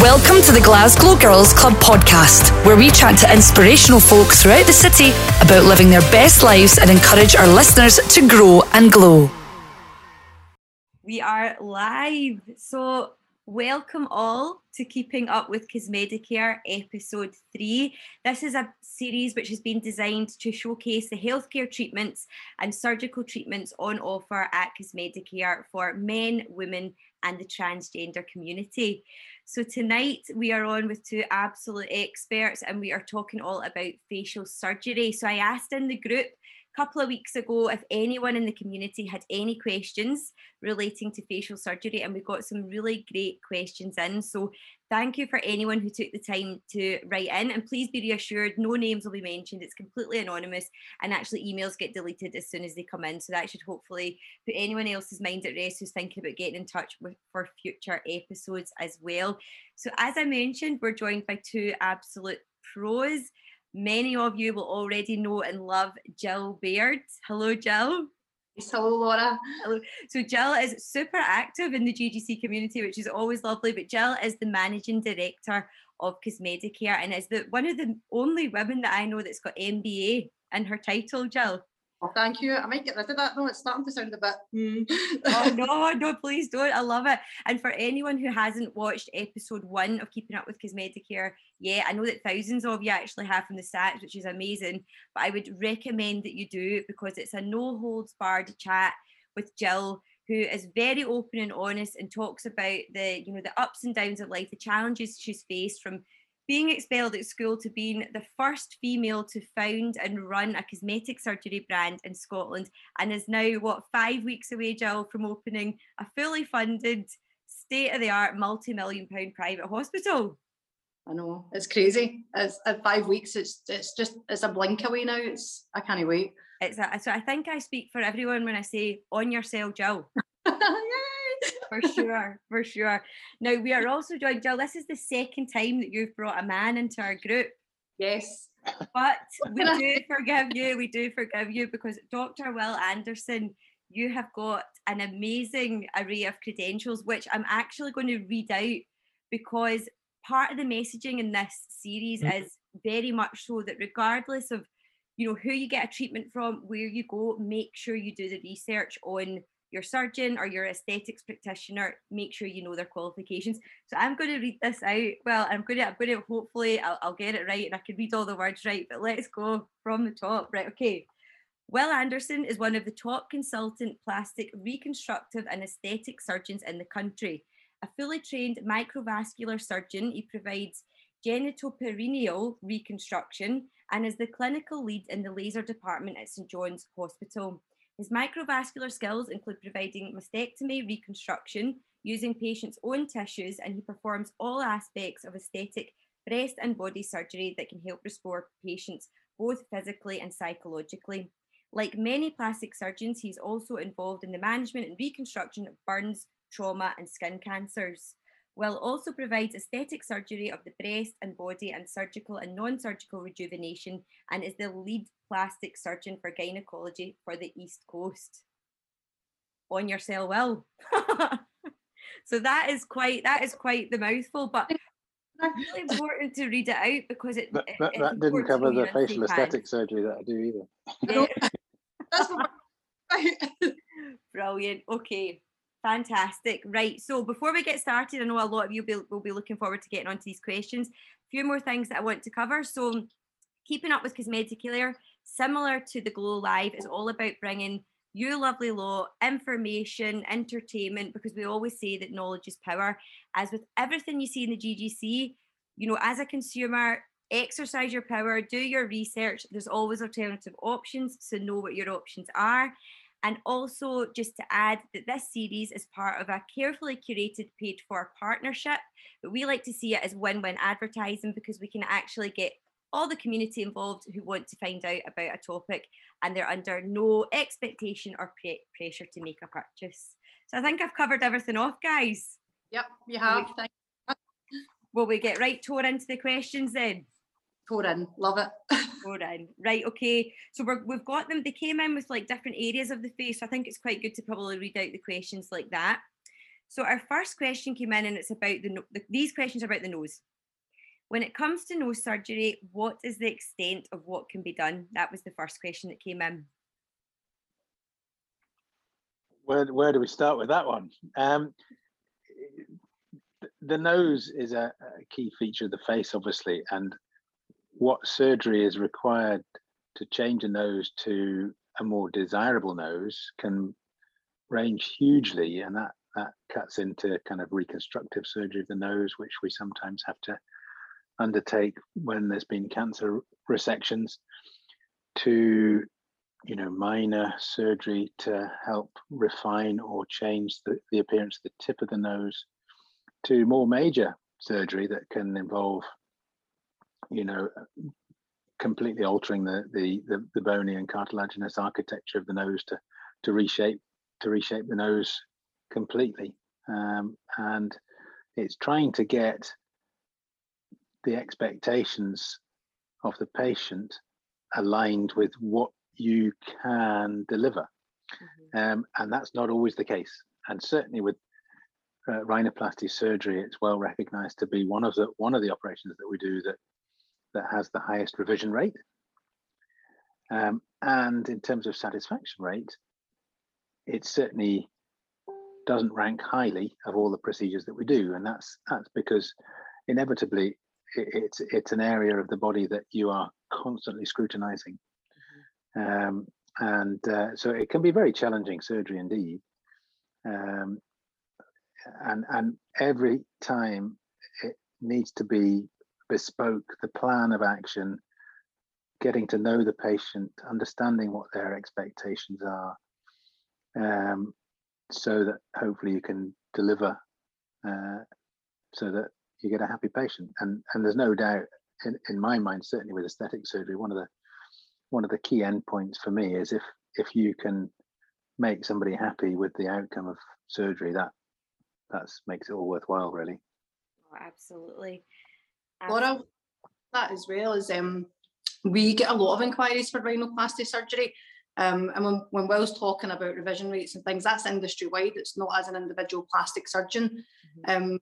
Welcome to the Glasgow Girls Club podcast, where we chat to inspirational folk throughout the city about living their best lives and encourage our listeners to grow and glow. We are live. So, welcome all to Keeping Up with Cosmedicare episode three. This is a series which has been designed to showcase the healthcare treatments and surgical treatments on offer at Cosmedicare for men, women, and the transgender community. So, tonight we are on with two absolute experts and we are talking all about facial surgery. So, I asked in the group a couple of weeks ago if anyone in the community had any questions relating to facial surgery, and we got some really great questions in. So, thank you for anyone who took the time to write in. And please be reassured, no names will be mentioned. It's completely anonymous, and actually, emails get deleted as soon as they come in. So, that should hopefully put anyone else's mind at rest who's thinking about getting in touch with for future episodes as well. So, as I mentioned, we're joined by two absolute pros. Many of you will already know and love Jill Baird. Hello, Jill. Hello, Laura. Hello. So Jill is super active in the GGC community, which is always lovely. But Jill is the managing director of Cosmedicare and is the one of the only women that I know that's got MBA in her title, Jill. Oh, thank you. I might get rid of that though. It's starting to sound a bit. Mm. oh no, no, please don't. I love it. And for anyone who hasn't watched episode one of Keeping Up with Cosmedicare yet, I know that thousands of you actually have from the stats, which is amazing. But I would recommend that you do because it's a no holds barred chat with Jill who is very open and honest and talks about the you know the ups and downs of life the challenges she's faced from being expelled at school to being the first female to found and run a cosmetic surgery brand in Scotland and is now what five weeks away Jill from opening a fully funded state of the art multi-million pound private hospital I know it's crazy. It's at five weeks. It's it's just it's a blink away now. It's I can't wait. It's a, so I think I speak for everyone when I say on your cell, Jill. for sure, for sure. Now we are also joined, Jill. This is the second time that you've brought a man into our group. Yes. But we do forgive you. We do forgive you because Dr. Will Anderson, you have got an amazing array of credentials, which I'm actually going to read out because part of the messaging in this series mm-hmm. is very much so that regardless of you know who you get a treatment from where you go make sure you do the research on your surgeon or your aesthetics practitioner, make sure you know their qualifications. So I'm going to read this out. Well, I'm going to, I'm going to hopefully I'll, I'll get it right and I can read all the words right, but let's go from the top. Right, okay. Will Anderson is one of the top consultant plastic reconstructive and aesthetic surgeons in the country. A fully trained microvascular surgeon, he provides genitoperineal reconstruction and is the clinical lead in the laser department at St John's Hospital. His microvascular skills include providing mastectomy reconstruction using patients' own tissues, and he performs all aspects of aesthetic breast and body surgery that can help restore patients both physically and psychologically. Like many plastic surgeons, he's also involved in the management and reconstruction of burns, trauma, and skin cancers. Will also provides aesthetic surgery of the breast and body and surgical and non surgical rejuvenation and is the lead plastic surgeon for gynecology for the East Coast. On your cell, Will. so that is quite that is quite the mouthful, but really important to read it out because it. But, but that didn't cover the facial aesthetic surgery that I do either. Yeah. Brilliant. Okay. Fantastic. Right. So before we get started, I know a lot of you will be, will be looking forward to getting onto these questions. A few more things that I want to cover. So keeping up with Cosmedicare, similar to the Glow Live, is all about bringing you lovely law, information, entertainment, because we always say that knowledge is power. As with everything you see in the GGC, you know, as a consumer, exercise your power, do your research. There's always alternative options, so know what your options are. And also, just to add that this series is part of a carefully curated paid for partnership. But we like to see it as win win advertising because we can actually get all the community involved who want to find out about a topic and they're under no expectation or pre- pressure to make a purchase. So I think I've covered everything off, guys. Yep, you have. Will we, will we get right tore into the questions then? Tore in, love it. Tore in, right? Okay. So we're, we've got them. They came in with like different areas of the face. So I think it's quite good to probably read out the questions like that. So our first question came in, and it's about the, the these questions are about the nose. When it comes to nose surgery, what is the extent of what can be done? That was the first question that came in. Where where do we start with that one? Um, the nose is a, a key feature of the face, obviously, and what surgery is required to change a nose to a more desirable nose can range hugely, and that that cuts into kind of reconstructive surgery of the nose, which we sometimes have to undertake when there's been cancer resections, to you know minor surgery to help refine or change the, the appearance of the tip of the nose, to more major surgery that can involve you know completely altering the, the the the, bony and cartilaginous architecture of the nose to to reshape to reshape the nose completely. Um, and it's trying to get the expectations of the patient aligned with what you can deliver mm-hmm. um, and that's not always the case and certainly with uh, rhinoplasty surgery it's well recognized to be one of the one of the operations that we do that that has the highest revision rate. Um, and in terms of satisfaction rate, it certainly doesn't rank highly of all the procedures that we do, and that's that's because inevitably it, it's it's an area of the body that you are constantly scrutinizing, um, and uh, so it can be very challenging surgery indeed. Um, and and every time it needs to be bespoke the plan of action, getting to know the patient, understanding what their expectations are, um, so that hopefully you can deliver uh, so that you get a happy patient. And and there's no doubt in, in my mind, certainly with aesthetic surgery, one of the one of the key endpoints for me is if if you can make somebody happy with the outcome of surgery, that that's makes it all worthwhile, really. Oh, absolutely. Laura, that as well is um, we get a lot of inquiries for rhinoplasty surgery. Um, and when, when Will's talking about revision rates and things, that's industry wide. It's not as an individual plastic surgeon. Mm-hmm. Um,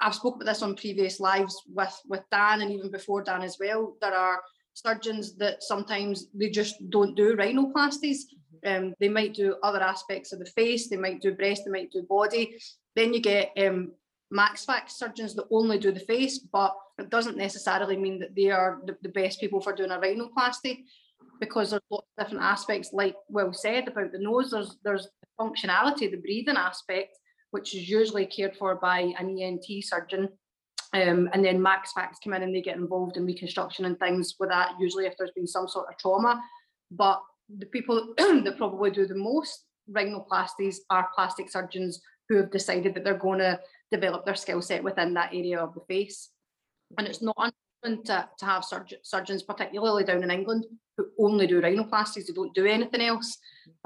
I've spoken about this on previous lives with, with Dan and even before Dan as well. There are surgeons that sometimes they just don't do rhinoplasties. Mm-hmm. Um, they might do other aspects of the face, they might do breast, they might do body. Then you get um, Maxfac surgeons that only do the face, but it doesn't necessarily mean that they are the, the best people for doing a rhinoplasty because there's lots of different aspects, like Will said about the nose, there's there's the functionality, the breathing aspect, which is usually cared for by an ENT surgeon. Um, and then Maxfacs come in and they get involved in reconstruction and things with that, usually if there's been some sort of trauma. But the people that probably do the most rhinoplasties are plastic surgeons who have decided that they're going to develop their skill set within that area of the face. And it's not uncommon to, to have surg- surgeons, particularly down in England, who only do rhinoplasties, they don't do anything else.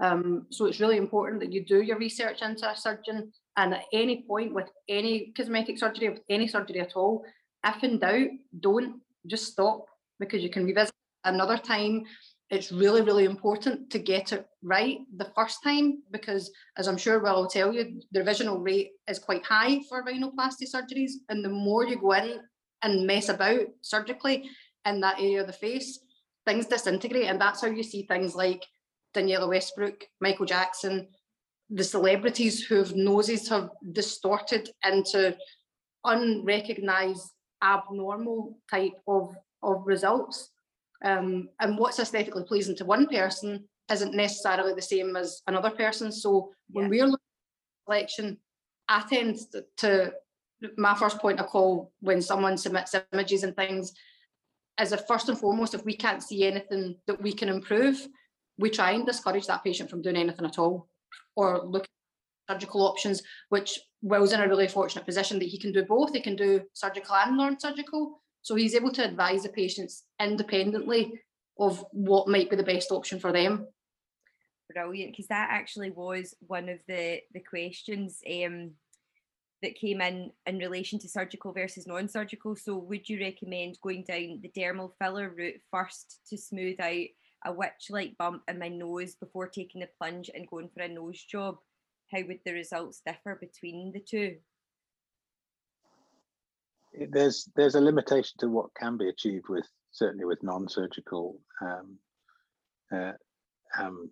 Um, so it's really important that you do your research into a surgeon and at any point with any cosmetic surgery, with any surgery at all, if in doubt, don't just stop because you can revisit another time it's really, really important to get it right the first time because, as I'm sure Will will tell you, the revisional rate is quite high for rhinoplasty surgeries. And the more you go in and mess about surgically in that area of the face, things disintegrate. And that's how you see things like Danniella Westbrook, Michael Jackson, the celebrities whose noses have distorted into unrecognized abnormal type of, of results um, and what's aesthetically pleasing to one person isn't necessarily the same as another person. So when yeah. we're looking at selection, I tend to, to my first point of call when someone submits images and things is if first and foremost, if we can't see anything that we can improve, we try and discourage that patient from doing anything at all or look at surgical options, which Will's in a really fortunate position that he can do both. He can do surgical and non-surgical. So he's able to advise the patients independently of what might be the best option for them. Brilliant, because that actually was one of the the questions um, that came in in relation to surgical versus non-surgical. So, would you recommend going down the dermal filler route first to smooth out a witch-like bump in my nose before taking the plunge and going for a nose job? how would the results differ between the two? There's there's a limitation to what can be achieved with certainly with non-surgical um, uh, um,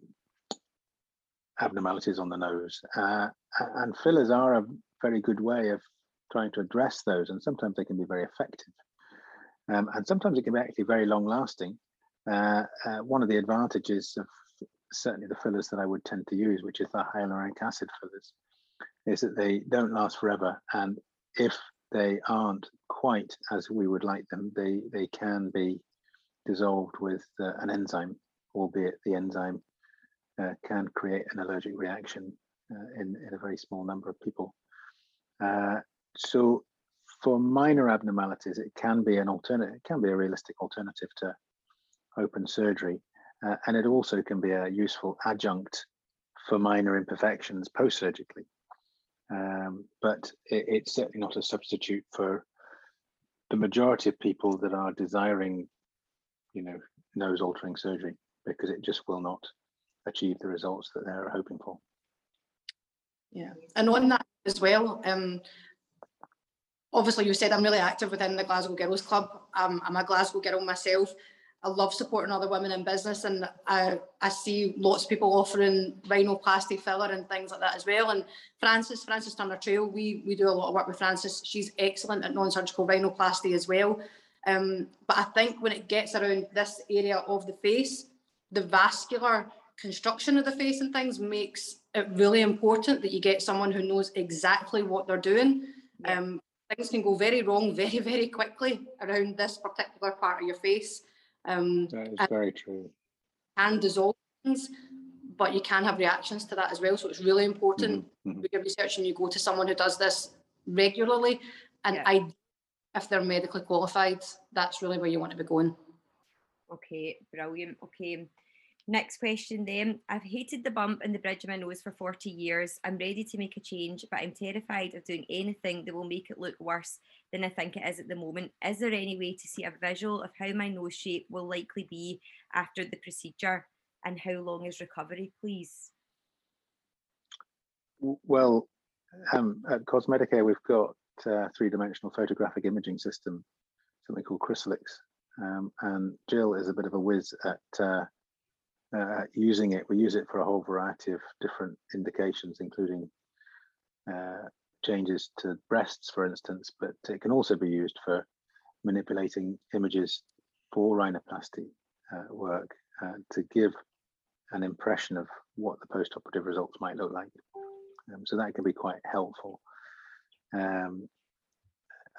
abnormalities on the nose, uh, and fillers are a very good way of trying to address those, and sometimes they can be very effective, um, and sometimes it can be actually very long-lasting. Uh, uh one of the advantages of certainly the fillers that I would tend to use, which is the hyaluronic acid fillers, is that they don't last forever. And if they aren't quite as we would like them, they, they can be dissolved with uh, an enzyme, albeit the enzyme uh, can create an allergic reaction uh, in, in a very small number of people. So for minor abnormalities, it can be an alternative, it can be a realistic alternative to open surgery. Uh, and it also can be a useful adjunct for minor imperfections post-surgically. Um, but it, it's certainly not a substitute for the majority of people that are desiring, you know, nose altering surgery because it just will not achieve the results that they're hoping for. Yeah, and on that as well, um, obviously you said I'm really active within the Glasgow Girls Club. Um, I'm a Glasgow girl myself. I love supporting other women in business, and I, I see lots of people offering rhinoplasty filler and things like that as well. And Frances, Frances Turner Trail, we we do a lot of work with Frances. She's excellent at non-surgical rhinoplasty as well. Um, but I think when it gets around this area of the face, the vascular construction of the face and things makes it really important that you get someone who knows exactly what they're doing. Yeah. Um, things can go very wrong very, very quickly around this particular part of your face. Um, that is very true. And dissolve things, but you can have reactions to that as well. So it's really important mm-hmm. mm-hmm. with your research and you go to someone who does this regularly. And yeah. I, if they're medically qualified, that's really where you want to be going. Okay, brilliant. Okay. Next question then. I've hated the bump in the bridge of my nose for 40 years. I'm ready to make a change, but I'm terrified of doing anything that will make it look worse than I think it is at the moment. Is there any way to see a visual of how my nose shape will likely be after the procedure and how long is recovery, please? Well, um, at Cosmedicare, we've got a three-dimensional photographic imaging system, something called Crisalix. Um, and Jill is a bit of a whiz at uh, uh, using it. We use it for a whole variety of different indications, including uh, changes to breasts, for instance, but it can also be used for manipulating images for rhinoplasty uh, work uh, to give an impression of what the post-operative results might look like. Um, so that can be quite helpful. Um,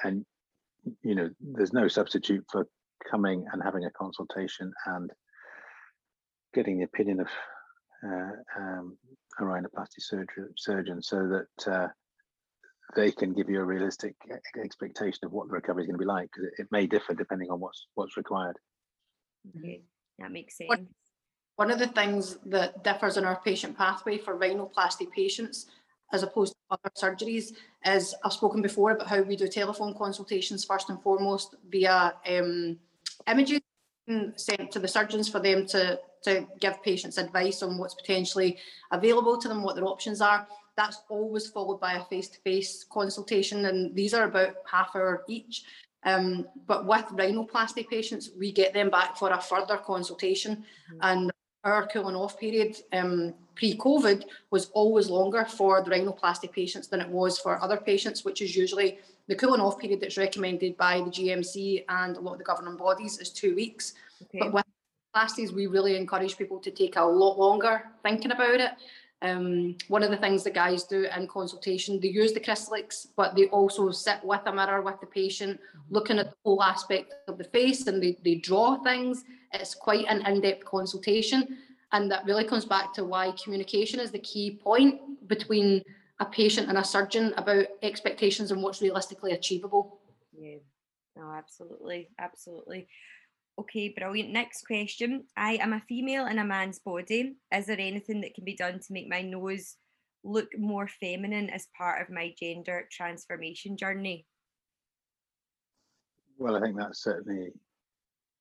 and you know, there's no substitute for coming and having a consultation and getting the opinion of uh, um, a rhinoplasty surgeon, surgeon so that uh, they can give you a realistic expectation of what the recovery is going to be like because it, it, may differ depending on what's what's required. Okay, that makes sense. One, one of the things that differs in our patient pathway for rhinoplasty patients as opposed to other surgeries is I've spoken before about how we do telephone consultations first and foremost via um, images sent to the surgeons for them to, to give patients advice on what's potentially available to them, what their options are that's always followed by a face-to-face consultation and these are about half hour each um, but with rhinoplasty patients we get them back for a further consultation mm-hmm. and our cooling off period um, pre-covid was always longer for the rhinoplasty patients than it was for other patients which is usually the cooling off period that's recommended by the gmc and a lot of the governing bodies is two weeks okay. but with plasties we really encourage people to take a lot longer thinking about it um, one of the things the guys do in consultation, they use the Crisalix, but they also sit with a mirror with the patient, mm-hmm. looking at the whole aspect of the face and they, they draw things. It's quite an in-depth consultation. And that really comes back to why communication is the key point between a patient and a surgeon about expectations and what's realistically achievable. Yeah, no, absolutely, absolutely. Okay, brilliant. Next question. I am a female in a man's body. Is there anything that can be done to make my nose look more feminine as part of my gender transformation journey? Well, I think that's certainly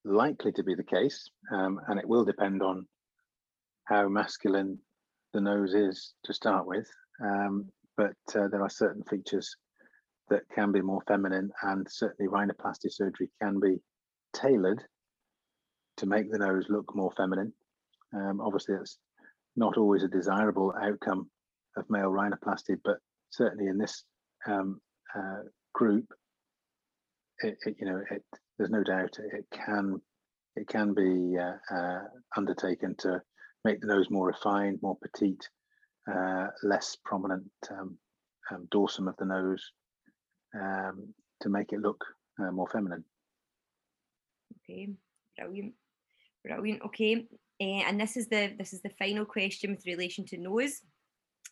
likely to be the case, um, and it will depend on how masculine the nose is to start with. Um, but uh, there are certain features that can be more feminine, and certainly rhinoplasty surgery can be tailored to make the nose look more feminine. Um, obviously, it's not always a desirable outcome of male rhinoplasty, but certainly in this um, uh, group, it, it, you know, it, there's no doubt it, can it can be uh, uh, undertaken to make the nose more refined, more petite, uh, less prominent um, um, dorsum of the nose, um, to make it look uh, more feminine. Okay, brilliant, brilliant. Okay, uh, and this is the this is the final question with relation to nose.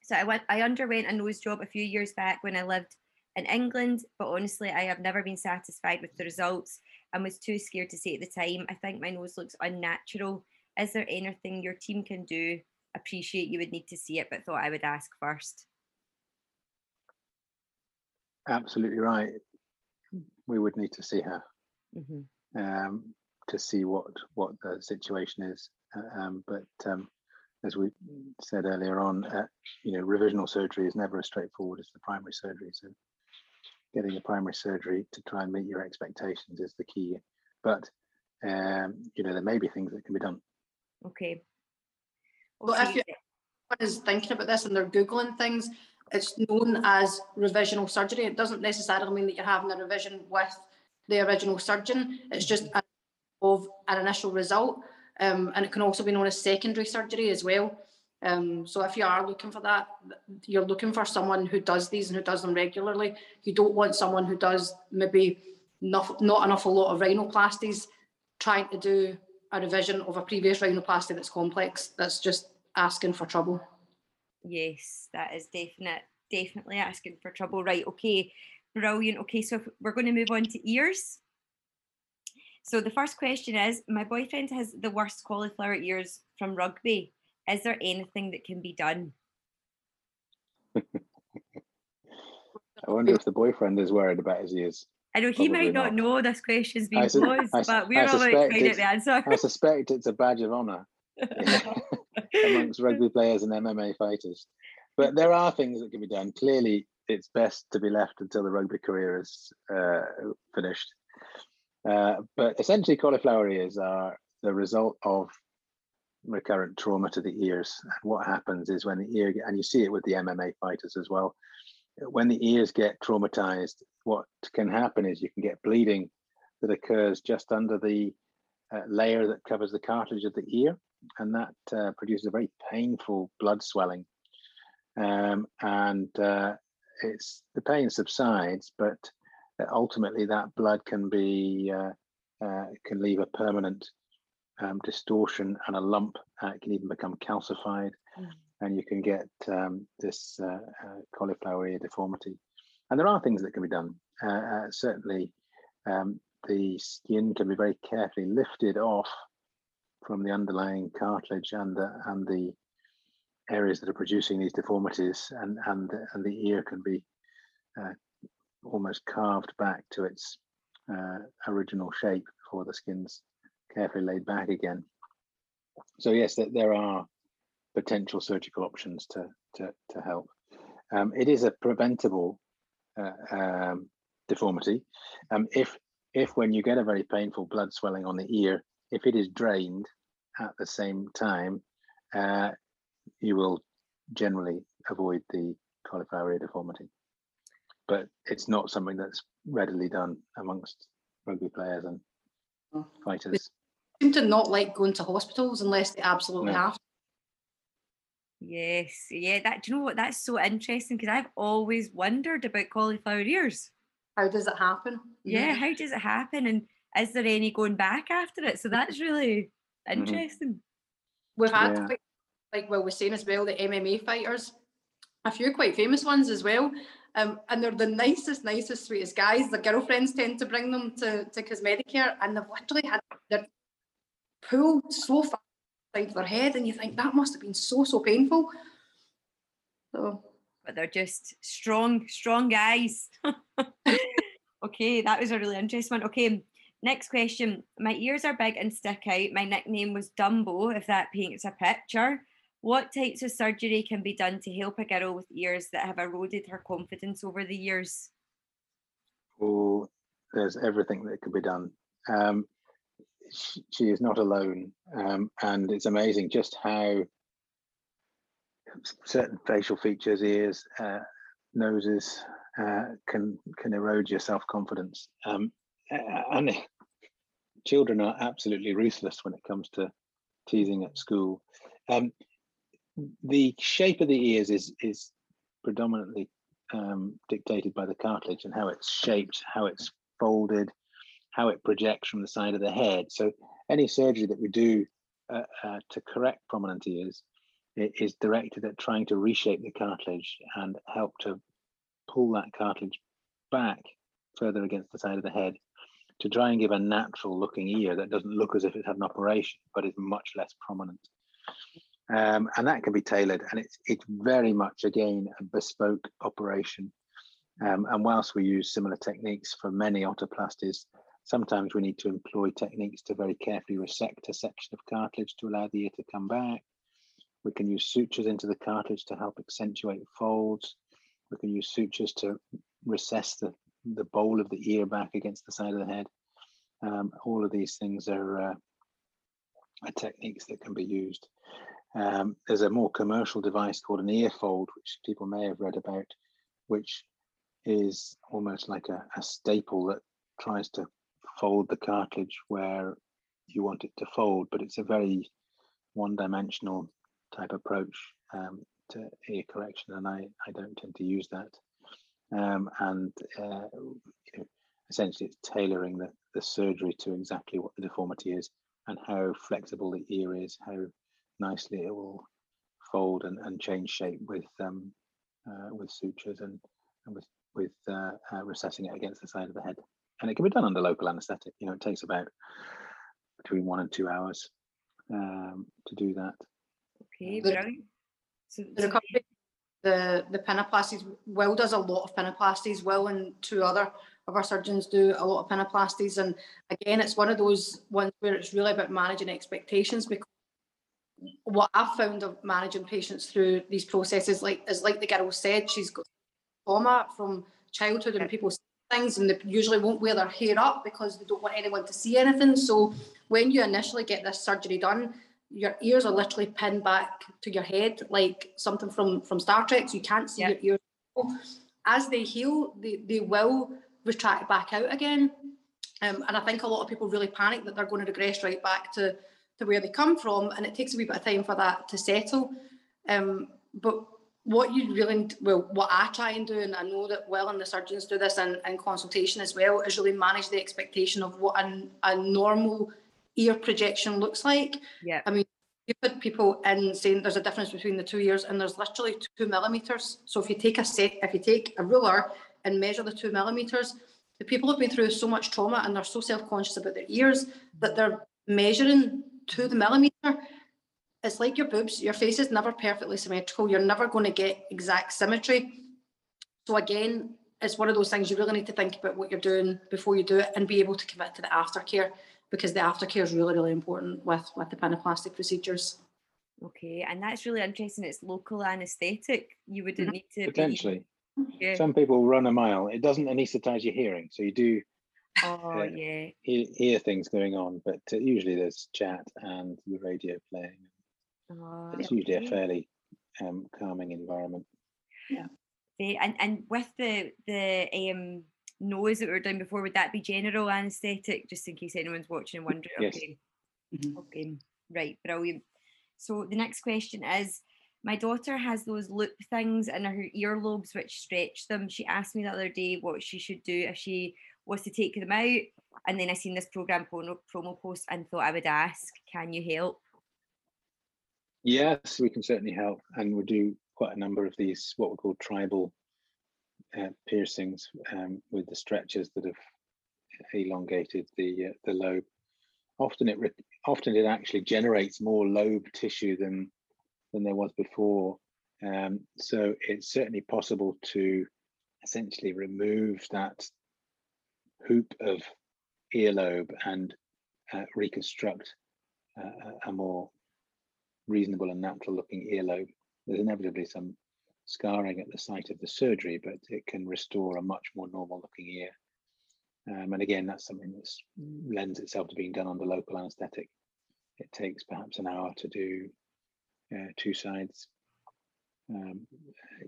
So I went I underwent a nose job a few years back when I lived in England, but honestly, I have never been satisfied with the results and was too scared to say at the time. I think my nose looks unnatural. Is there anything your team can do? Appreciate you would need to see it, but thought I would ask first. Absolutely right. We would need to see her Mm-hmm. um, to see what what the situation is. Uh, um, but um, as we said earlier on, uh, you know, revisional surgery is never as straightforward as the primary surgery. So getting the primary surgery to try and meet your expectations is the key. But um, you know, there may be things that can be done. Okay. Well, if you is thinking about this and they're googling things, it's known as revisional surgery. It doesn't necessarily mean that you're having a revision with the original surgeon. It's just a, of an initial result, um, and it can also be known as secondary surgery as well. Um, so if you are looking for that, you're looking for someone who does these and who does them regularly. You don't want someone who does maybe not, not an awful lot of rhinoplasties trying to do a revision of a previous rhinoplasty that's complex. That's just asking for trouble. Yes, that is definite, definitely asking for trouble. Right, okay, brilliant. Okay, so we're going to move on to ears. So the first question is, my boyfriend has the worst cauliflower ears from rugby. Is there anything that can be done? I wonder if the boyfriend is worried about his ears. I know he Probably might not, not. know this question's being su- posed, su- but we're all about to suspect find out it's- the answer. I suspect it's a badge of honour amongst rugby players and MMA fighters. But there are things that can be done. Clearly, it's best to be left until the rugby career is uh, finished. Uh, but essentially, cauliflower ears are the result of recurrent trauma to the ears. And what happens is when the ear, and you see it with the MMA fighters as well, when the ears get traumatized, what can happen is you can get bleeding that occurs just under the uh, layer that covers the cartilage of the ear, and that uh, produces a very painful blood swelling. Um, and uh, it's the pain subsides, but ultimately that blood can be uh, uh, can leave a permanent um, distortion and a lump. Uh, it can even become calcified, Mm. and you can get um, this uh, uh, cauliflower ear deformity. And there are things that can be done. Uh, uh, certainly, um, the skin can be very carefully lifted off from the underlying cartilage and the and the areas that are producing these deformities, and and and the ear can be uh, almost carved back to its uh, original shape before the skin's carefully laid back again. So yes, there, are potential surgical options to to, to help. Um, it is a preventable uh, um, deformity. Um, if if when you get a very painful blood swelling on the ear, if it is drained at the same time, uh, you will generally avoid the cauliflower ear deformity. But it's not something that's readily done amongst rugby players and Oh. fighters. seem to not like going to hospitals unless they absolutely No. have to. Yes, yeah. That do you know what? That's so interesting because I've always wondered about cauliflower ears. How does it happen? Yeah, Mhm. how does it happen, and is there any going back after it? So that's really Mhm. interesting. We've had, Yeah. quite, like Will was saying as well, the MMA fighters, a few quite famous ones as well. Um, and they're the nicest, nicest, sweetest guys. The girlfriends tend to bring them to, to Cosmedicare and they've literally had their pulled so far inside their head and you think that must have been so, so painful. So But they're just strong, strong guys. okay, that was a really interesting one. Okay, next question. My ears are big and stick out. My nickname was Dumbo, if that paints a picture. What types of surgery can be done to help a girl with ears that have eroded her confidence over the years? Oh, there's everything that can be done. Um, she, she, is not alone, um, and it's amazing just how certain facial features, ears, uh, noses, uh, can can erode your self confidence. Um, and children are absolutely ruthless when it comes to teasing at school. Um, the shape of the ears is is predominantly um, dictated by the cartilage and how it's shaped, how it's folded, how it projects from the side of the head. So any surgery that we do uh, uh, to correct prominent ears is directed at trying to reshape the cartilage and help to pull that cartilage back further against the side of the head to try and give a natural looking ear that doesn't look as if it had an operation, but is much less prominent. Um, and that can be tailored, and it's it's very much again a bespoke operation. Um, and whilst we use similar techniques for many otoplasties, sometimes we need to employ techniques to very carefully resect a section of cartilage to allow the ear to come back. We can use sutures into the cartilage to help accentuate folds. We can use sutures to recess the, the bowl of the ear back against the side of the head. Um, all of these things are, uh, are, techniques that can be used. Um, there's a more commercial device called an ear fold, which people may have read about, which is almost like a, a staple that tries to fold the cartilage where you want it to fold, but it's a very one-dimensional type approach. Um, to ear correction, and I, I don't tend to use that. Um, and uh, you know, essentially, it's tailoring the, the surgery to exactly what the deformity is and how flexible the ear is, how nicely it will fold and, and change shape with um, uh, with sutures and, and with with uh, uh, recessing it against the side of the head. And it can be done under local anaesthetic. You know, it takes about between one and two hours um, to do that. Okay, brilliant. So, the recovery, the the pinnaplasties, Will does a lot of pinnaplasties. Will and two other of our surgeons do a lot of pinnaplasties, and again, it's one of those ones where it's really about managing expectations because what I've found of managing patients through these processes, like is like the girl said, she's got trauma from childhood, and people things, and they usually won't wear their hair up because they don't want anyone to see anything. So when you initially get this surgery done, your ears are literally pinned back to your head like something from from Star Trek. So you can't see your ears. As they heal, they, they will retract back out again. Um, and I think a lot of people really panic that they're going to regress right back to, to where they come from. And it takes a wee bit of time for that to settle. Um, but what you really, well, what I try and do, and I know that well and the surgeons do this in, in consultation as well, is really manage the expectation of what a, a normal ear projection looks like. Yeah. I mean, you put people in saying there's a difference between the two ears and there's literally two millimeters. So if you take a set, if you take a ruler and measure the two millimeters, the people have been through so much trauma and they're so self-conscious about their ears that they're measuring to the millimeter. It's like your boobs, your face is never perfectly symmetrical. You're never going to get exact symmetry. So again, it's one of those things you really need to think about what you're doing before you do it and be able to commit to the aftercare because the aftercare is really, really important with, with the pinoplastic procedures. Okay, and that's really interesting. It's local anaesthetic. You wouldn't mm-hmm. need to potentially. Be, yeah. Some people run a mile. It doesn't anaesthetize your hearing, so you do. Oh yeah. Hear, hear, things going on, but uh, usually there's chat and the radio playing. Oh, it's usually a fairly um, calming environment. Yeah. And and with the the um noise that we were doing before, would that be general anaesthetic, just in case anyone's watching and wondering? Yes. Okay. Mm-hmm. Okay. Right. Brilliant. So the next question is my daughter has those loop things in her earlobes which stretch them. She asked me the other day what she should do if she was to take them out. And then I seen this program promo, post and thought I would ask, can you help? Yes, we can certainly help. And we do quite a number of these, what we call tribal uh, piercings um, with the stretches that have elongated the uh, the lobe. Often it often it actually generates more lobe tissue than than there was before. Um, so it's certainly possible to essentially remove that hoop of earlobe and uh, reconstruct uh, a more reasonable and natural looking earlobe. There's inevitably some scarring at the site of the surgery, but it can restore a much more normal looking ear. Um, and again, that's something that lends itself to being done under local anaesthetic. It takes perhaps an hour to do uh, two sides. Um,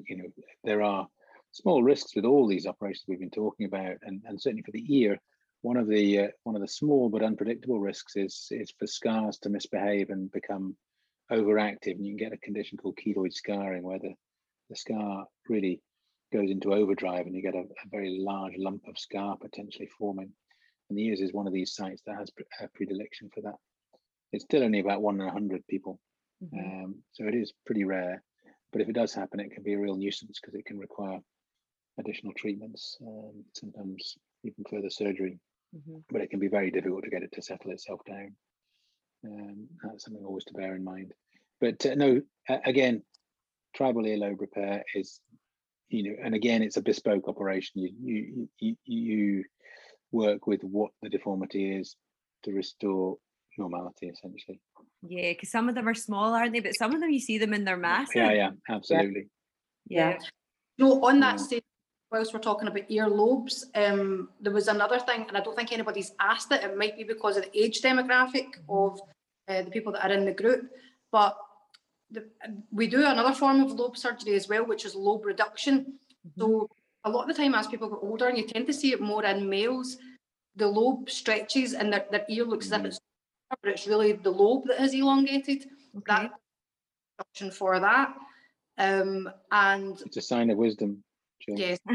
you know, there are small risks with all these operations we've been talking about, and, and certainly for the ear, one of the uh, one of the small but unpredictable risks is is for scars to misbehave and become overactive, and you can get a condition called keloid scarring, where the the scar really goes into overdrive, and you get a, a very large lump of scar potentially forming. And the ears is one of these sites that has a predilection for that. It's still only about one in a hundred people, mm-hmm. um, so it is pretty rare. But if it does happen, it can be a real nuisance because it can require additional treatments, um, sometimes even further surgery. Mm-hmm. But it can be very difficult to get it to settle itself down. Um, that's something always to bear in mind. But uh, no, uh, again, tribal earlobe repair is, you know, and again, it's a bespoke operation. You you you, you work with what the deformity is to restore normality, essentially. Yeah, because some of them are small, aren't they? But some of them you see them in their mass. Yeah, yeah, absolutely. Yeah. yeah. No, on that yeah. stage, whilst we're talking about earlobes, um, there was another thing, and I don't think anybody's asked it. It might be because of the age demographic of uh, the people that are in the group, but the, we do another form of lobe surgery as well, which is lobe reduction. Mm-hmm. So a lot of the time, as people get older, and you tend to see it more in males, the lobe stretches and their, their ear looks mm-hmm. as if mm-hmm. it's, but it's really the lobe that has elongated. Okay. That option for that. Um, and it's a sign of wisdom. Yes.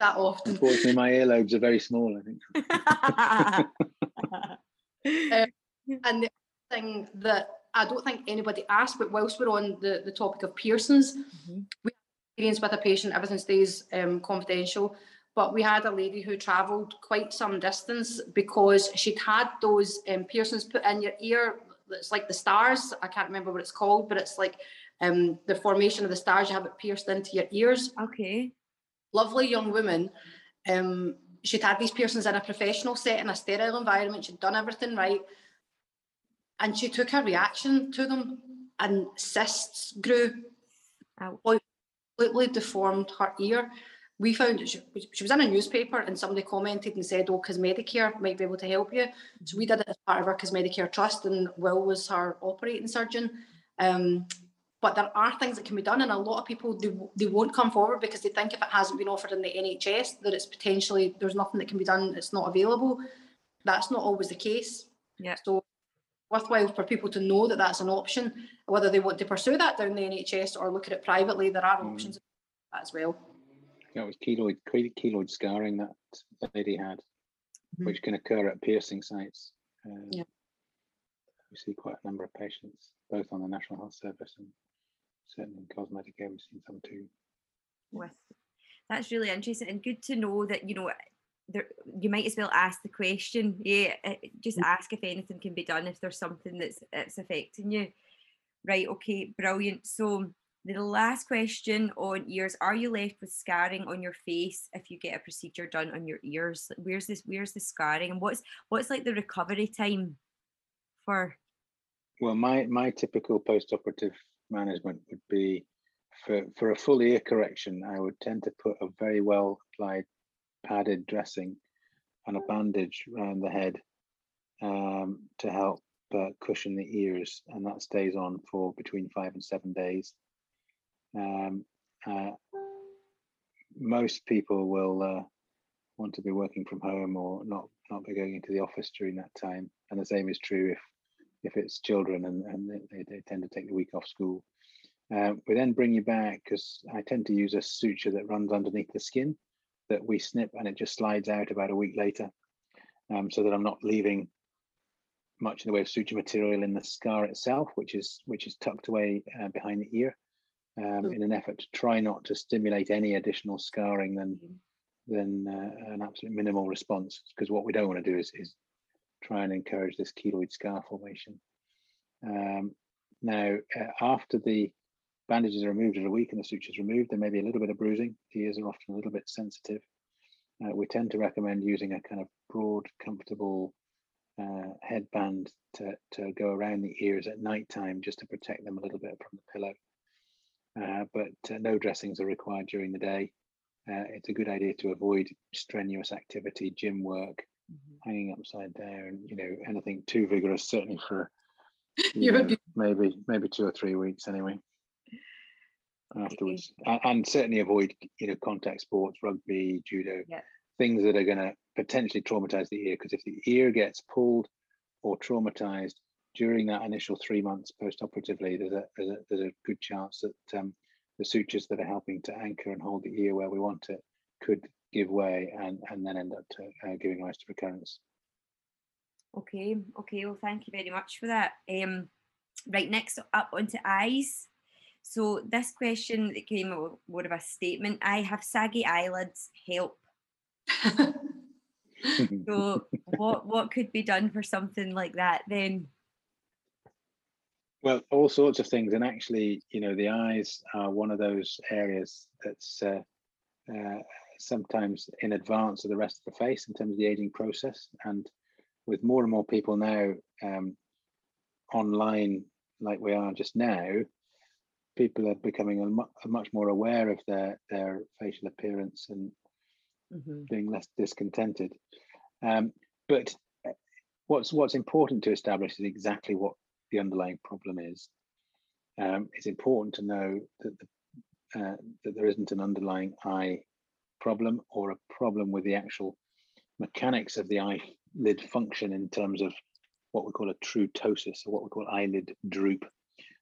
that often. Unfortunately, my earlobes are very small, I think. um, and the thing that I don't think anybody asked, but whilst we're on the, the topic of piercings, mm-hmm. we experienced with a patient, everything stays um, confidential, but we had a lady who travelled quite some distance because she'd had those um, piercings put in your ear. It's like the stars. I can't remember what it's called, but it's like um, the formation of the stars, you have it pierced into your ears. Okay. Lovely young woman. Um, she'd had these piercings in a professional setting, a sterile environment. She'd done everything right. And she took her reaction to them, and cysts grew. Completely deformed her ear. We found she, she was in a newspaper and somebody commented and said, Oh, Cosmedicare might be able to help you. So we did it as part of our Cosmedicare trust, and Will was her operating surgeon. Um, but there are things that can be done and a lot of people they, they won't come forward because they think if it hasn't been offered in the nhs that it's potentially there's nothing that can be done it's not available. That's not always the case. Yeah. So worthwhile for people to know that that's an option. Whether they want to pursue that down the nhs or look at it privately there are mm. options as well. That was keloid keloid scarring that lady had mm-hmm. which can occur at piercing sites. Um, yeah. we see quite a number of patients both on the national health service and certainly in cosmetic we've seen some too. With that's really interesting and good to know that you know there, you might as well ask the question. Yeah, eh, just mm. ask if anything can be done if there's something that's that's affecting you. Right. Okay. Brilliant. So the last question on ears: Are you left with scarring on your face if you get a procedure done on your ears? Where's this? Where's the scarring, and what's what's like the recovery time for? Well, my my typical post-operative management would be for, for a full ear correction, I would tend to put a very well applied padded dressing and a bandage around the head um, to help uh, cushion the ears, and that stays on for between five and seven days. Um, uh, most people will uh, want to be working from home or not not be going into the office during that time, and the same is true if if it's children and, and they, they tend to take the week off school. Uh, we then bring you back because I tend to use a suture that runs underneath the skin that we snip and it just slides out about a week later um, so that I'm not leaving much in the way of suture material in the scar itself, which is which is tucked away uh, behind the ear um, in an effort to try not to stimulate any additional scarring than mm. than uh, an absolute minimal response. Because what we don't want to do is, is try and encourage this keloid scar formation. Um, now, uh, after the bandages are removed in a week and the sutures removed, there may be a little bit of bruising. The ears are often a little bit sensitive. Uh, we tend to recommend using a kind of broad, comfortable uh, headband to, to go around the ears at night time just to protect them a little bit from the pillow. Uh, but uh, no dressings are required during the day. Uh, it's a good idea to avoid strenuous activity, gym work, mm-hmm. hanging upside down, you know, anything too vigorous, certainly for you know, maybe maybe two or three weeks anyway afterwards and, and, certainly avoid you know contact sports rugby judo yeah. things that are going to potentially traumatize the ear because if the ear gets pulled or traumatized during that initial three months post-operatively there's a, there's a, there's a good chance that um, the sutures that are helping to anchor and hold the ear where we want it could give way and and then end up to, uh, giving rise to recurrence okay okay well thank you very much for that um right next up onto eyes so this question that came more of a statement. I have saggy eyelids. Help. so what what could be done for something like that then? Well, all sorts of things, and actually, you know, the eyes are one of those areas that's uh, uh, sometimes in advance of the rest of the face in terms of the aging process. And with more and more people now um, online, like we are just now, people are becoming a, mu- a much more aware of their their facial appearance and mm-hmm. being less discontented. Um, but uh, what's what's important to establish is exactly what the underlying problem is. Um, it's important to know that the, uh, that there isn't an underlying eye problem or a problem with the actual mechanics of the eyelid function in terms of what we call a true ptosis or what we call eyelid droop.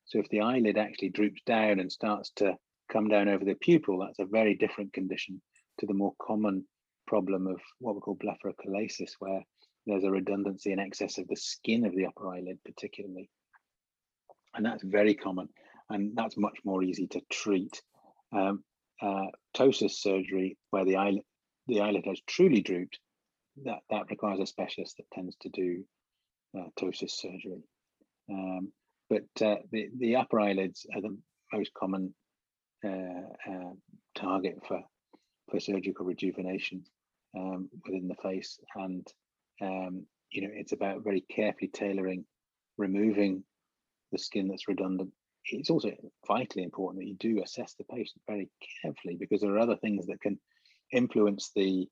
So if the eyelid actually droops down and starts to come down over the pupil, that's a very different condition to the more common problem of what we call blepharochalasis, where there's a redundancy in excess of the skin of the upper eyelid, particularly. And that's very common, and that's much more easy to treat. Um, uh, ptosis surgery, where the eyelid, the eyelid has truly drooped, that, that requires a specialist that tends to do uh, ptosis surgery. Um, but uh, the, the upper eyelids are the most common uh, uh, target for, for surgical rejuvenation um, within the face. And, um, you know, it's about very carefully tailoring, removing the skin that's redundant. It's also vitally important that you do assess the patient very carefully because there are other things that can influence the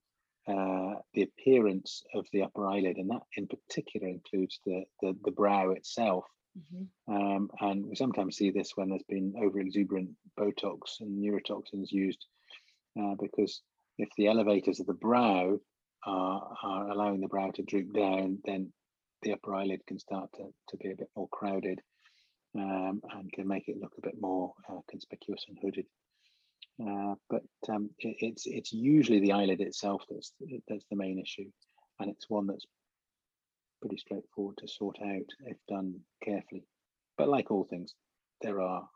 uh, the appearance of the upper eyelid, and that in particular includes the, the, the brow itself. Mm-hmm. Um, and we sometimes see this when there's been over exuberant Botox and neurotoxins used, uh, because if the elevators of the brow are, are allowing the brow to droop down, then the upper eyelid can start to, to be a bit more crowded um, and can make it look a bit more uh, conspicuous and hooded. Uh, but um, it, it's it's usually the eyelid itself that's that's the main issue, and it's one that's pretty straightforward to sort out if done carefully. But like all things, there are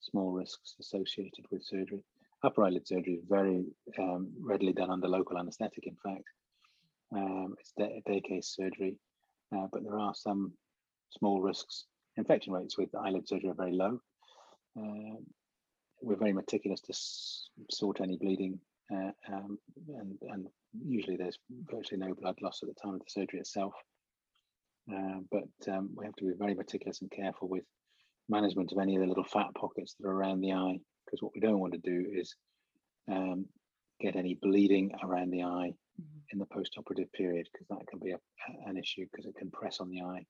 small risks associated with surgery. Upper eyelid surgery is very um, readily done under local anaesthetic, in fact. Um, it's day, day, case surgery, uh, but there are some small risks. Infection rates with eyelid surgery are very low. Uh, we're very meticulous to s- sort any bleeding, uh, um, and, and usually there's virtually no blood loss at the time of the surgery itself. Uh, but um, we have to be very meticulous and careful with management of any of the little fat pockets that are around the eye, because what we don't want to do is um, get any bleeding around the eye mm-hmm. in the post-operative period, because that can be a, an issue because it can press on the eye.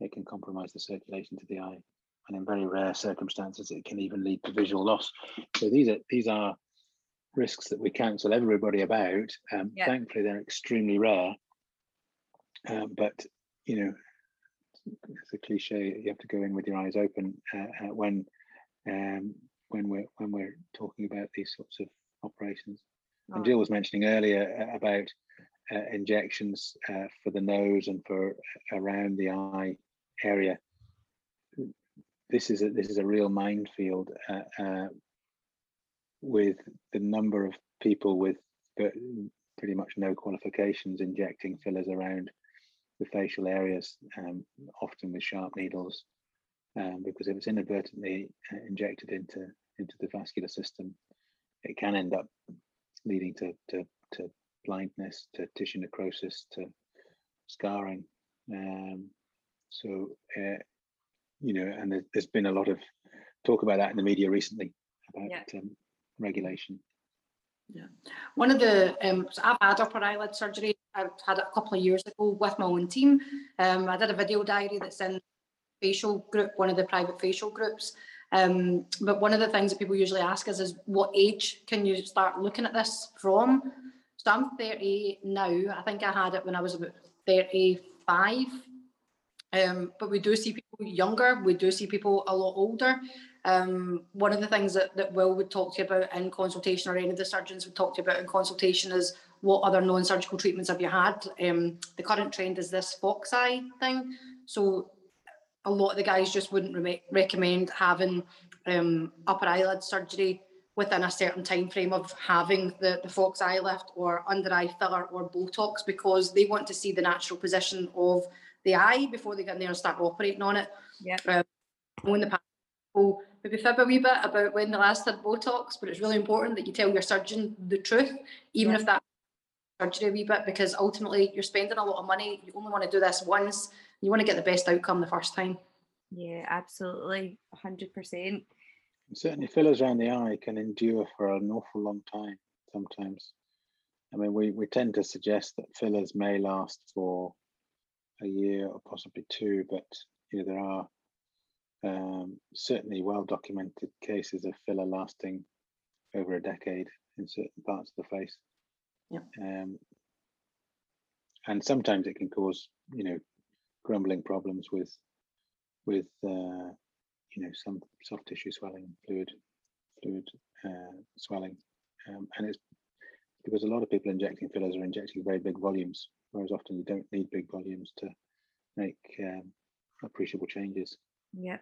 It can compromise the circulation to the eye, and in very rare circumstances, it can even lead to visual loss. So these are these are risks that we counsel everybody about. Um, yeah. Thankfully, they're extremely rare. Um, but you know, it's a cliche. You have to go in with your eyes open uh, uh, when um, when we're when we're talking about these sorts of operations. Oh. And Jill was mentioning earlier uh, about uh, injections uh, for the nose and for around the eye area. This is a, this is a real minefield with the number of people with pretty much no qualifications injecting fillers around the facial areas, um, often with sharp needles, um, because if it's inadvertently uh, injected into into the vascular system, it can end up leading to to, to blindness, to tissue necrosis, to scarring. Um, so, uh, you know, and there's been a lot of talk about that in the media recently about yeah. um, regulation. Yeah, one of the um, so I've had upper eyelid surgery. I've had it a couple of years ago with my own team. Um, I did a video diary that's in facial group, one of the private facial groups. Um, but one of the things that people usually ask us is, what age can you start looking at this from? So I'm 30 now. I think I had it when I was about 35. Um, but we do see people younger. We do see people a lot older. Um, one of the things that, that Will would talk to you about in consultation, or any of the surgeons would talk to you about in consultation, is what other non-surgical treatments have you had? Um, the current trend is this fox eye thing. So a lot of the guys just wouldn't re- recommend having um, upper eyelid surgery within a certain time frame of having the, the fox eye lift or under eye filler or Botox because they want to see the natural position of the eye before they get in there and start operating on it. Yeah. Um, in the past, people maybe fib a wee bit about when the last had Botox, but it's really important that you tell your surgeon the truth, even yeah. if that surgery a wee bit, because ultimately you're spending a lot of money. You only want to do this once. You want to get the best outcome the first time. Yeah, absolutely, hundred percent. Certainly, fillers around the eye can endure for an awful long time. Sometimes, I mean, we we tend to suggest that fillers may last for a year or possibly two, but you know there are um, certainly well documented cases of filler lasting over a decade in certain parts of the face. Yeah. Um, and sometimes it can cause, you know, grumbling problems with, with, uh, you know, some soft tissue swelling, fluid, fluid uh, swelling, um, and it's because a lot of people injecting fillers are injecting very big volumes, whereas often you don't need big volumes to make um, appreciable changes. Yeah.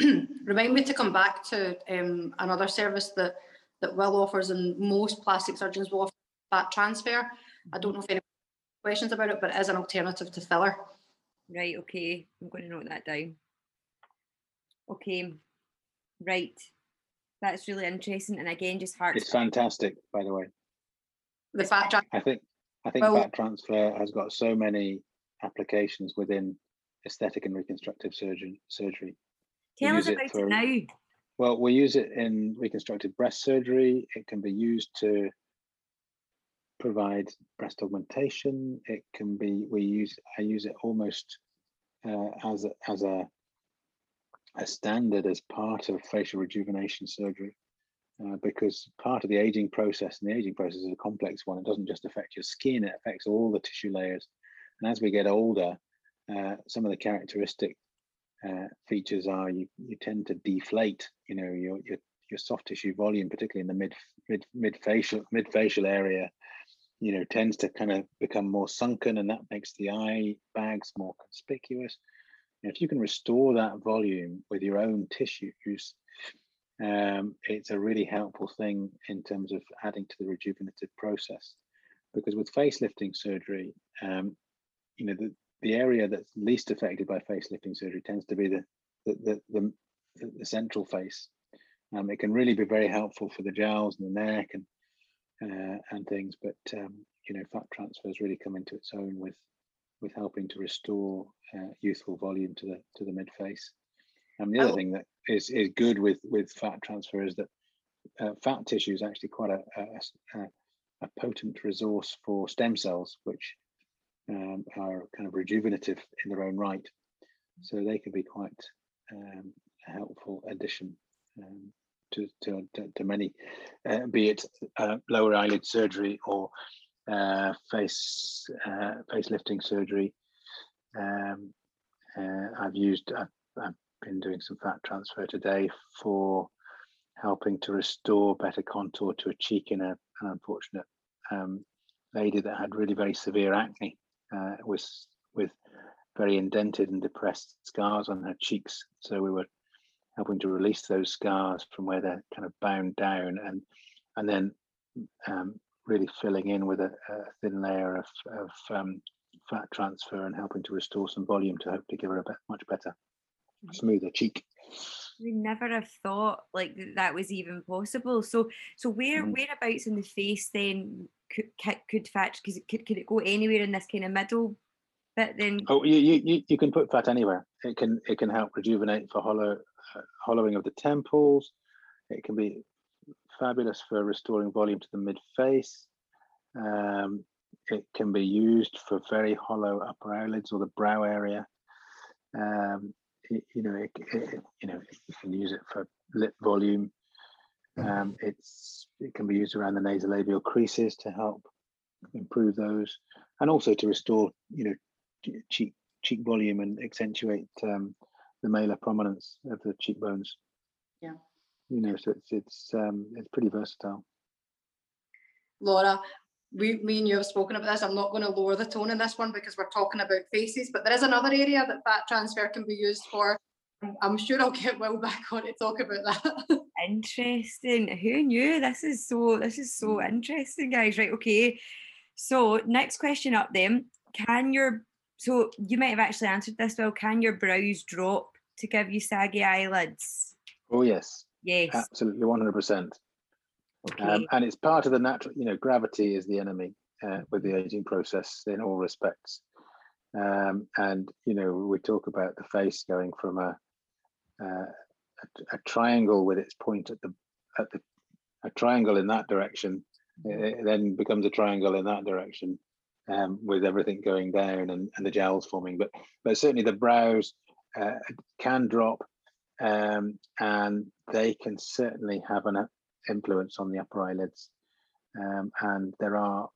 Remind me to come back to um, another service that that Will offers and most plastic surgeons will offer fat transfer. I don't know if any questions about it, but it is an alternative to filler. Right, okay. I'm going to note that down. Okay, right. That's really interesting. And again, just heart. It's fantastic, by the way. The fat transfer. I think I think well, fat transfer has got so many applications within aesthetic and reconstructive surgery. Surgery. Tell us about it, for, it now. Well, we use it in reconstructive breast surgery. It can be used to provide breast augmentation. It can be we use I use it almost uh, as a, as a a standard as part of facial rejuvenation surgery. Uh, because part of the aging process, and the aging process is a complex one, it doesn't just affect your skin, it affects all the tissue layers. And as we get older, uh, some of the characteristic uh, features are you, you tend to deflate, you know, your, your, your soft tissue volume, particularly in the mid, mid, mid facial, mid facial area, you know, tends to kind of become more sunken and that makes the eye bags more conspicuous. If you can restore that volume with your own tissues, um, it's a really helpful thing in terms of adding to the rejuvenative process. Because with facelifting surgery, um, you know, the, the area that's least affected by facelifting surgery tends to be the the the, the, the central face. Um, it can really be very helpful for the jowls and the neck and uh, and things, but um, you know, fat transfer has really come into its own with with helping to restore uh, youthful volume to the to the mid face. And the other oh. thing that is is good with with fat transfer is that uh, fat tissue is actually quite a, a, a, potent resource for stem cells, which um, are kind of rejuvenative in their own right. So they can be quite um, a helpful addition um, to, to, to, many, uh, be it uh, lower eyelid surgery or uh, face uh, facelifting surgery. Um, uh, I've used, I've, I've, been doing some fat transfer today for helping to restore better contour to a cheek in a, an unfortunate um, lady that had really very severe acne uh, with with very indented and depressed scars on her cheeks. So we were helping to release those scars from where they're kind of bound down and and then um, really filling in with a, a thin layer of, of um, fat transfer and helping to restore some volume to hope to give her a bit, much better. Smoother cheek. We never have thought like that was even possible. So, so where mm. whereabouts in the face then could could fat? Because could could it go anywhere in this kind of middle But then oh, you, you you can put fat anywhere. It can it can help rejuvenate for hollow uh, hollowing of the temples. It can be fabulous for restoring volume to the mid face. Um, it can be used for very hollow upper eyelids or the brow area. Um, it, you know, it, it, you know, you can use it for lip volume. Um, it's it can be used around the nasolabial creases to help improve those, and also to restore, you know, cheek cheek volume and accentuate um, the malar prominence of the cheekbones. Yeah. You know, so it's it's um, it's pretty versatile. Laura, we, me and you have spoken about this. I'm not going to lower the tone in this one because we're talking about faces, but there is another area that fat transfer can be used for. I'm sure I'll get well back on to talk about that. interesting. Who knew? This is so this is so mm. interesting, guys. Right, okay. So next question up then. Can your so you might have actually answered this well. Can your brows drop to give you saggy eyelids? Oh yes. Yes. Absolutely, one hundred percent. Okay. Um, and it's part of the natural, you know, gravity is the enemy uh, with the aging process in all respects. Um, and you know, we talk about the face going from a, uh, a a triangle with its point at the at the a triangle in that direction, it then becomes a triangle in that direction, um, with everything going down and, and the jowls forming. But but certainly the brows uh, can drop, um, and they can certainly have an influence on the upper eyelids. Um, and there are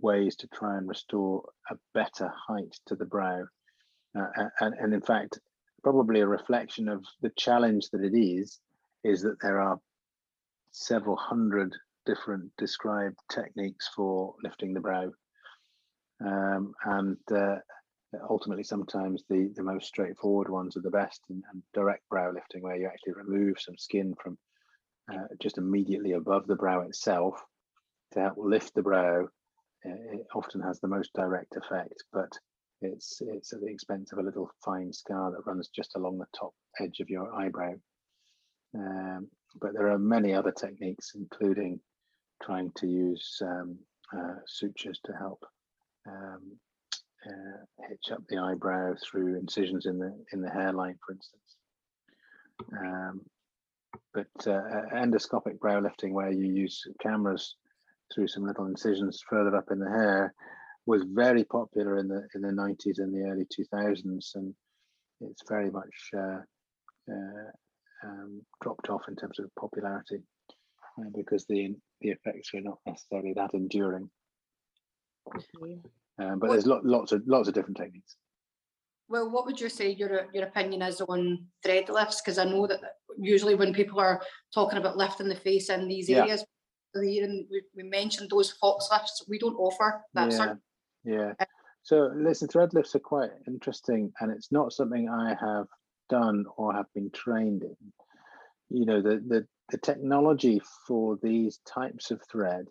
ways to try and restore a better height to the brow. Uh, and, and in fact, probably a reflection of the challenge that it is, is that there are several hundred different described techniques for lifting the brow. Um, and uh, ultimately, sometimes the, the most straightforward ones are the best and, and direct brow lifting, where you actually remove some skin from uh, just immediately above the brow itself to help lift the brow. Uh, it often has the most direct effect, but it's it's at the expense of a little fine scar that runs just along the top edge of your eyebrow. Um, but there are many other techniques, including trying to use um, uh, sutures to help um, uh, hitch up the eyebrow through incisions in the in the hairline, for instance. Um, but uh, endoscopic brow lifting, where you use cameras through some little incisions further up in the hair, was very popular in the in the 90s and the early 2000s, and it's very much uh, uh, um, dropped off in terms of popularity uh, because the the effects are not necessarily that enduring. Um, but there's lo- lots of lots of different techniques. Well, what would you say your your opinion is on thread lifts? Because I know that usually when people are talking about lifting the face in these Yeah. areas, we, we mentioned those fox lifts. We don't offer that yeah, sort. Of, yeah. Uh, so listen, thread lifts are quite interesting, and it's not something I have done or have been trained in. You know, the the the technology for these types of thread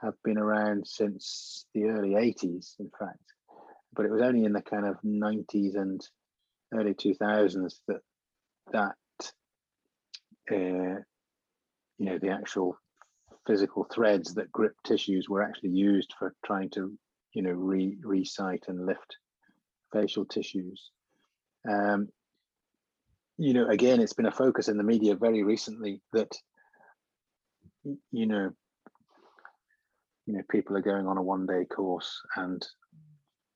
have been around since the early 80s, in fact, but it was only in the kind of 90s and early 2000s that that uh, you know the actual physical threads that grip tissues were actually used for trying to you know re recite and lift facial tissues. Um, you know again it's been a focus in the media very recently that you know you know people are going on a one day course and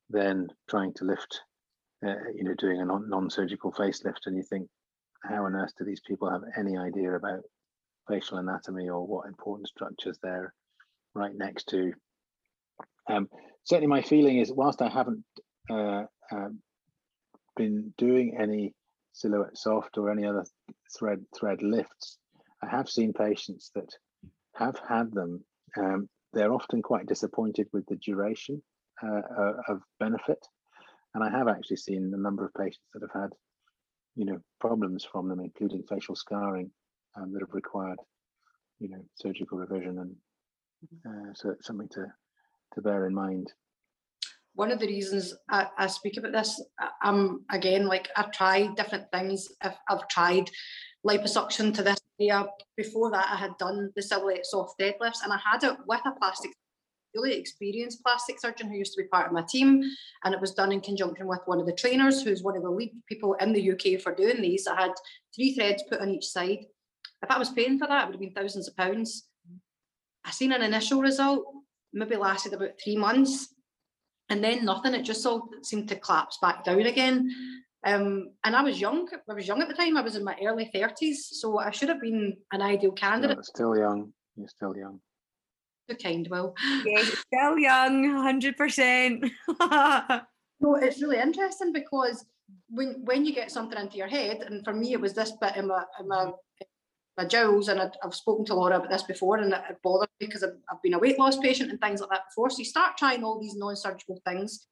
then trying to lift uh, you know doing a non- non-surgical facelift and you think how on earth do these people have any idea about facial anatomy or what important structures they're right next to? Um, certainly my feeling is whilst i haven't uh, um, been doing any silhouette soft or any other thread thread lifts i have seen patients that have had them. Um, they're often quite disappointed with the duration uh, uh, of benefit and i have actually seen a number of patients that have had you know problems from them including facial scarring um, that have required you know surgical revision and uh, so it's something to to bear in mind one of the reasons I, I speak about this, I- I'm again like I've tried different things. I've, I've tried liposuction to this area. Before that, I had done the silhouette soft thread lifts, and I had it with a plastic really experienced plastic surgeon who used to be part of my team, and it was done in conjunction with one of the trainers, who's one of the lead people in the UK for doing these. I had three threads put on each side. If I was paying for that, it would have been thousands of pounds. I seen an initial result, maybe lasted about three months, and then nothing. It just all seemed to collapse back down again. Um, and I was young. I was young at the time. I was in my early thirties, so I should have been an ideal candidate. You're still young. You're still young. Too kind, Will. Yeah, still young, hundred percent. No, it's really interesting because when when you get something into your head, and for me it was this bit in my in my my jowls, and i have spoken to Laura about this before, and it, it bothered me because I've, I've been a weight loss patient and things like that before. So you start trying all these non-surgical things.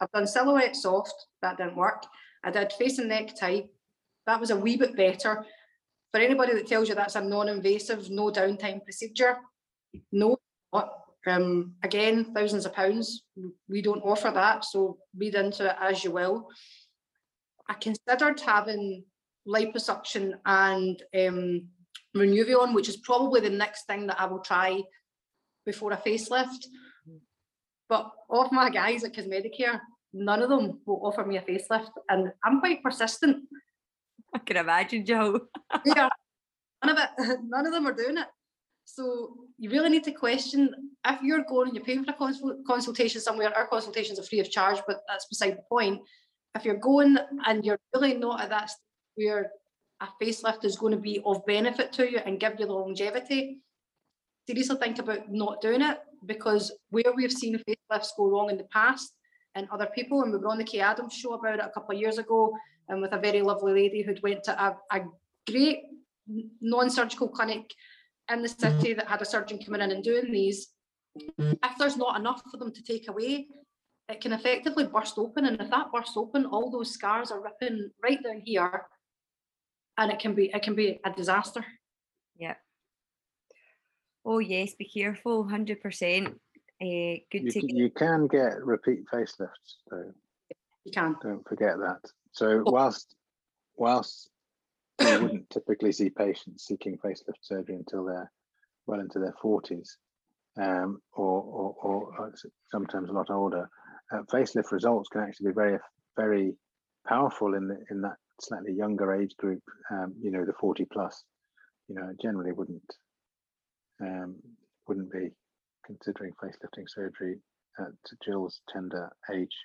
I've done silhouette soft, that didn't work. I did face and NeckTite, that was a wee bit better. For anybody that tells you that's a non-invasive, no downtime procedure, no, Um, again, thousands of pounds. We don't offer that, so read into it as you will. I considered having liposuction and um, Renuvion, which is probably the next thing that I will try before a facelift. But of my guys at Cosmedicare, none of them will offer me a facelift, and I'm quite persistent. I can imagine, Joe. Yeah, none of it. None of them are doing it. So you really need to question if you're going and you're paying for a consul- consultation somewhere. Our consultations are free of charge, but that's beside the point. If you're going and you're really not at that stage where a facelift is going to be of benefit to you and give you the longevity, seriously think about not doing it because where we've seen facelifts go wrong in the past and other people, and we were on the Kaye Adams show about it a couple of years ago, and with a very lovely lady who'd went to a, a great non-surgical clinic in the city that had a surgeon coming in and doing these. If there's not enough for them to take away, it can effectively burst open, and if that bursts open, all those scars are ripping right down here, and it can be it can be a disaster. Yeah. Oh yes, be careful, hundred percent. Uh, good You, to get. you can get repeat facelifts, though. You can. Don't forget that. So whilst whilst you wouldn't typically see patients seeking facelift surgery until they're well into their forties, um, or, or, or uh, sometimes a lot older, uh, facelift results can actually be very very powerful in the, in that slightly younger age group. Um, you know, the forty plus. You know, generally wouldn't um, wouldn't be considering facelifting surgery at Jill's tender age.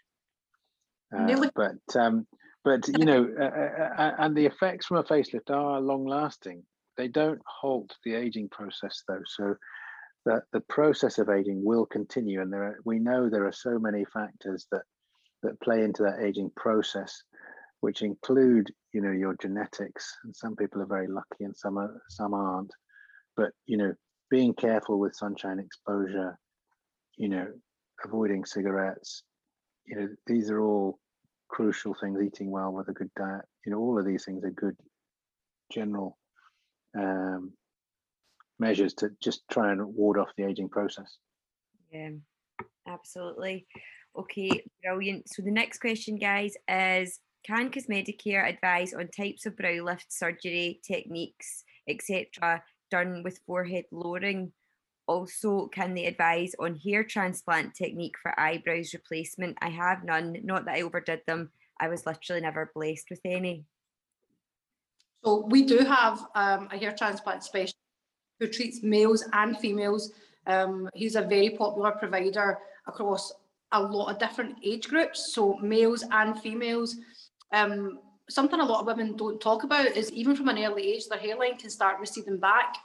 Uh, Nearly- but um, but you know, uh, uh, and the effects from a facelift are long lasting. They don't halt the aging process though. So the the process of aging will continue, and there are, we know there are so many factors that that play into that aging process, which include you know your genetics. And some people are very lucky, and some are some aren't. But you know, being careful with sunshine exposure, you know, avoiding cigarettes, you know, these are all crucial things. Eating well with a good diet, you know, all of these things are good general um, measures to just try and ward off the aging process. Yeah, absolutely. Okay, brilliant. So the next question, guys, is can Cosmedicare advise on types of brow lift surgery techniques, etc., done with forehead lowering? Also, can they advise on hair transplant technique for eyebrows replacement? I have none. Not that I overdid them. I was literally never blessed with any. So we do have um, a hair transplant specialist who treats males and females. Um, he's a very popular provider across a lot of different age groups, so males and females. Um, something a lot of women don't talk about is even from an early age, their hairline can start receding back.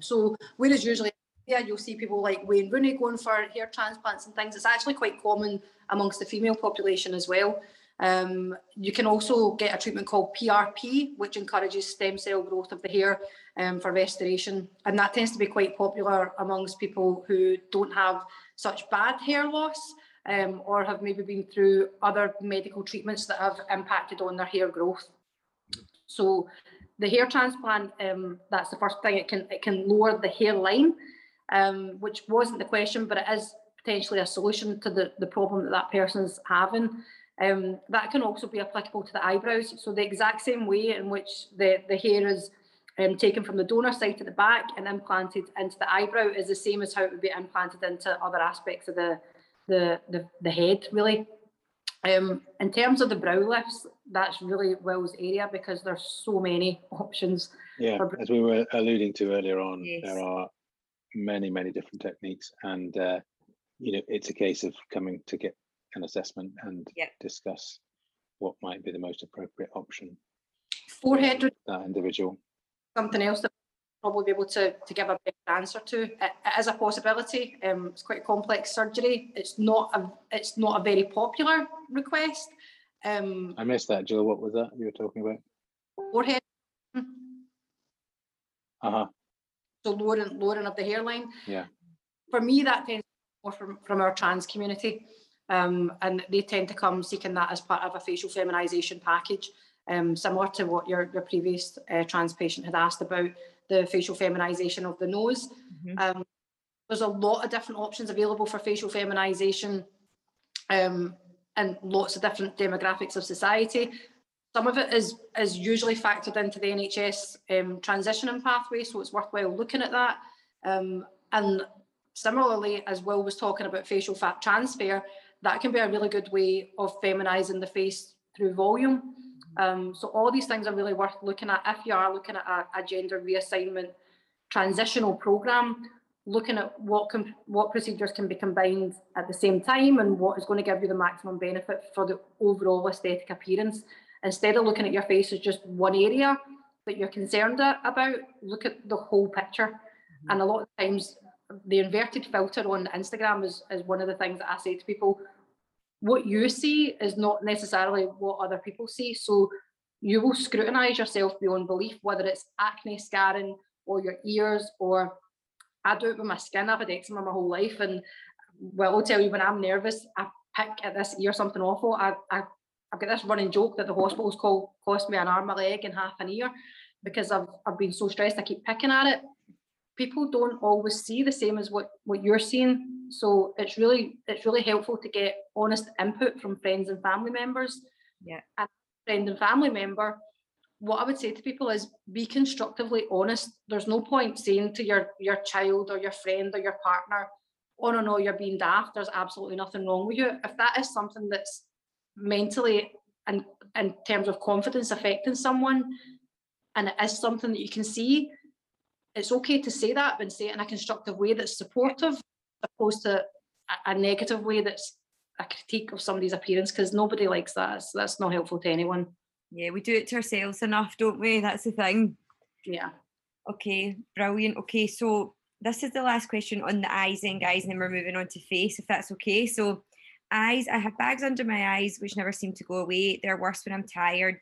So whereas usually yeah, you'll see people like Wayne Rooney going for hair transplants and things. It's actually quite common amongst the female population as well. Um, you can also get a treatment called PRP, which encourages stem cell growth of the hair um, for restoration. And that tends to be quite popular amongst people who don't have such bad hair loss um, or have maybe been through other medical treatments that have impacted on their hair growth. So the hair transplant, um, that's the first thing, it can, it can lower the hairline, um, which wasn't the question, but it is potentially a solution to the, the problem that that person's having. Um, that can also be applicable to the eyebrows. So the exact same way in which the, the hair is um, taken from the donor side to the back and implanted into the eyebrow is the same as how it would be implanted into other aspects of the the the, the head really. Um, in terms of the brow lifts, that's really Will's area because there's so many options. Yeah, as we were alluding to earlier on, Yes. there are many, many different techniques, and uh, you know, it's a case of coming to get an assessment and Yep. discuss what might be the most appropriate option Forehead for that individual. something else that we'll probably be able to, to give a better answer to. It, it is a possibility. Um, it's quite a complex surgery. It's not a it's not a very popular request. Um, I missed that, Jill. What was that you were talking about? forehead, Uh huh. So lowering lowering of the hairline. Yeah. For me, that tends more from, from our trans community. Um, and they tend to come seeking that as part of a facial feminization package, um, similar to what your, your previous uh, trans patient had asked about the facial feminization of the nose. Mhm. Um, there's a lot of different options available for facial feminization um, and lots of different demographics of society. Some of it is is usually factored into the NHS um, transitioning pathway, so it's worthwhile looking at that. Um, and similarly, as Will was talking about facial fat transfer, that can be a really good way of feminizing the face through volume. Um, so all these things are really worth looking at if you are looking at a, a gender reassignment transitional program, looking at what can, what procedures can be combined at the same time and what is going to give you the maximum benefit for the overall aesthetic appearance. Instead of looking at your face as just one area that you're concerned about, look at the whole picture. Mm-hmm. And a lot of times, the inverted filter on Instagram is, is one of the things that I say to people. What you see is not necessarily what other people see. So you will scrutinize yourself beyond belief, whether it's acne scarring or your ears or I do it with my skin. I've had eczema my whole life. And well, I'll tell you, when I'm nervous, I pick at this ear something awful. I, I, I've got this running joke that the hospital's called cost me an arm, a leg, and half an ear because I've, I've been so stressed. I keep picking at it. People don't always see the same as what, what you're seeing. So it's really it's really helpful to get honest input from friends and family members. Yeah. And friend and family member, what I would say to people is be constructively honest. There's no point saying to your your child or your friend or your partner, oh no, no, you're being daft. There's absolutely nothing wrong with you. If that is something that's mentally and in terms of confidence affecting someone, and it is something that you can see, it's okay to say that, but say it in a constructive way that's supportive, opposed to a, a negative way that's a critique of somebody's appearance, because nobody likes that. It's- that's not helpful to anyone. Yeah, we do it to ourselves enough, don't we? That's the thing. Yeah. Okay, brilliant. Okay, so this is the last question on the eyes, and guys, and then we're moving on to face, if that's okay. So, eyes, I have bags under my eyes which never seem to go away. They're worse when I'm tired.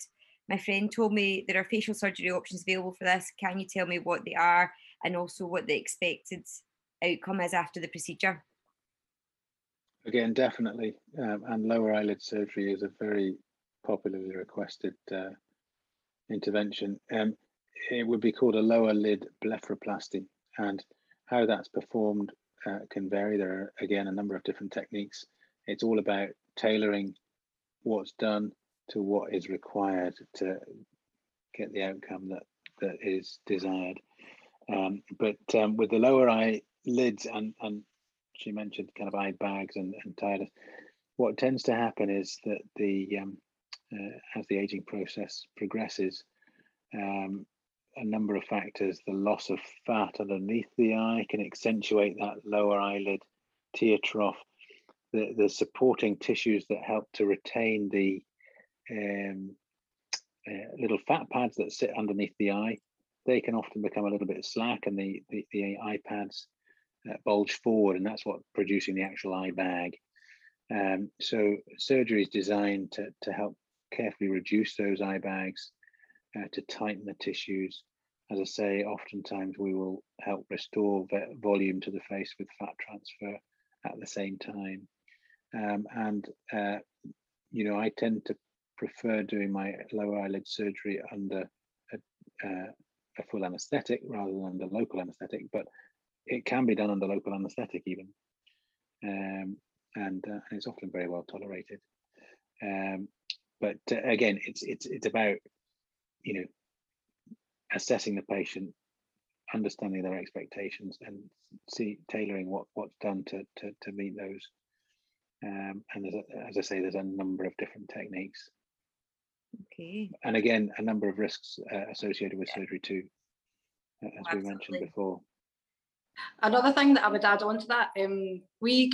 My friend told me there are facial surgery options available for this. Can you tell me what they are and also what the expected outcome is after the procedure? Again, definitely. Um, and lower eyelid surgery is a very popularly requested uh, intervention. Um, it would be called a lower lid blepharoplasty. And how that's performed uh, can vary. There are, again, a number of different techniques. It's all about tailoring what's done to what is required to get the outcome that, that is desired. Um, but um, with the lower eye lids and, and she mentioned kind of eye bags and, and tiredness. What tends to happen is that the um, uh, as the aging process progresses, um, a number of factors, the loss of fat underneath the eye can accentuate that lower eyelid tear trough. The, the supporting tissues that help to retain the um, uh, little fat pads that sit underneath the eye, they can often become a little bit slack and the, the, the eye pads uh, bulge forward, and that's what producing the actual eye bag. Um, so surgery is designed to, to help carefully reduce those eye bags, uh, to tighten the tissues. As I say, oftentimes we will help restore volume to the face with fat transfer at the same time. Um, and uh, you know, I tend to prefer doing my lower eyelid surgery under a, uh, a full anaesthetic rather than under local anaesthetic, but it can be done under local anaesthetic even, um, and, uh, and it's often very well tolerated. Um, but uh, again, it's it's it's about you know assessing the patient, understanding their expectations, and see tailoring what what's done to to, to meet those. Um, and a, as I say, there's a number of different techniques. Okay. And again, a number of risks uh, associated with yeah. surgery too, uh, as Absolutely. we mentioned before. Another thing that I would add on to that, um, we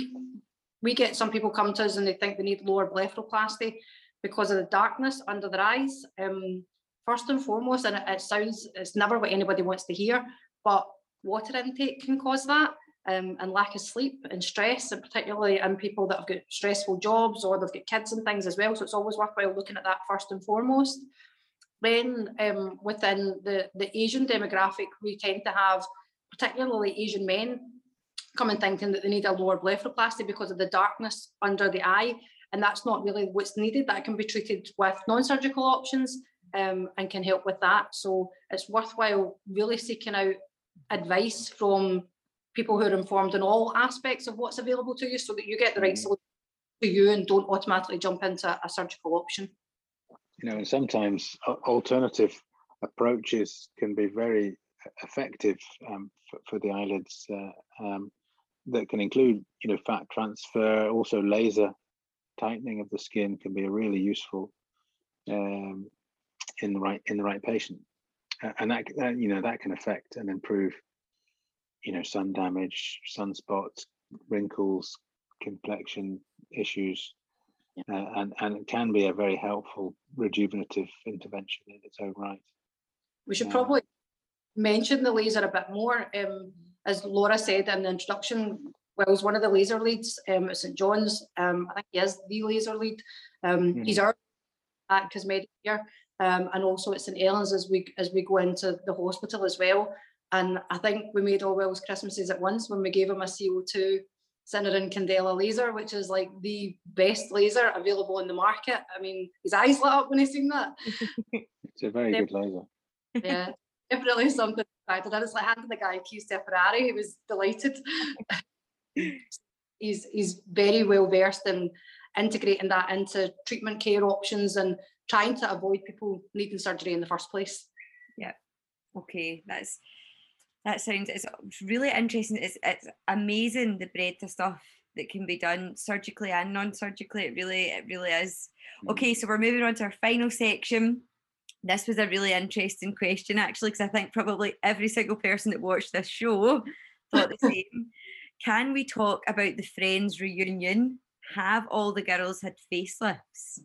we get some people come to us and they think they need lower blepharoplasty because of the darkness under their eyes. Um, first and foremost, and it, it, sounds it's never what anybody wants to hear, but water intake can cause that. Um, and lack of sleep and stress, and particularly in people that have got stressful jobs or they've got kids and things as well. So it's always worthwhile looking at that first and foremost. Then um, within the, the Asian demographic, we tend to have particularly Asian men coming thinking that they need a lower blepharoplasty because of the darkness under the eye. And that's not really what's needed. That can be treated with non-surgical options um, and can help with that. So it's worthwhile really seeking out advice from people who are informed in all aspects of what's available to you so that you get the right mm. solution to you and don't automatically jump into a surgical option. You know, and sometimes alternative approaches can be very effective um, for, for, the eyelids. Uh, um, that can include, you know, fat transfer, also laser tightening of the skin can be really useful um, in the right in the right patient, and that, that you know that can affect and improve, you know, sun damage, sunspots, wrinkles, complexion issues, uh, and and it can be a very helpful rejuvenative intervention in its own right. We should probably mention the laser a bit more. Um, as Laura said in the introduction, Will's one of the laser leads um, at St John's. Um, I think he is the laser lead. Um, mm-hmm. He's our at Cosmetic here, um, and also at St Helens as we as we go into the hospital as well. And I think we made all Will's Christmases at once when we gave him a CO2 Syneron Candela laser, which is like the best laser available in the market. I mean, his eyes lit up when he seen that. it's a very good laser. Yeah, definitely something excited. I just like handed the guy keys to Ferrari. He was delighted. he's he's very well versed in integrating that into treatment care options and trying to avoid people needing surgery in the first place. Yeah. Okay. That's that sounds it's really interesting. It's it's amazing the breadth of stuff that can be done surgically and non-surgically. It really, it really is. Mm. Okay, so we're moving on to our final section this was a really interesting question actually because i think probably every single person that watched this show thought the same can we talk about the friends reunion have all the girls had facelifts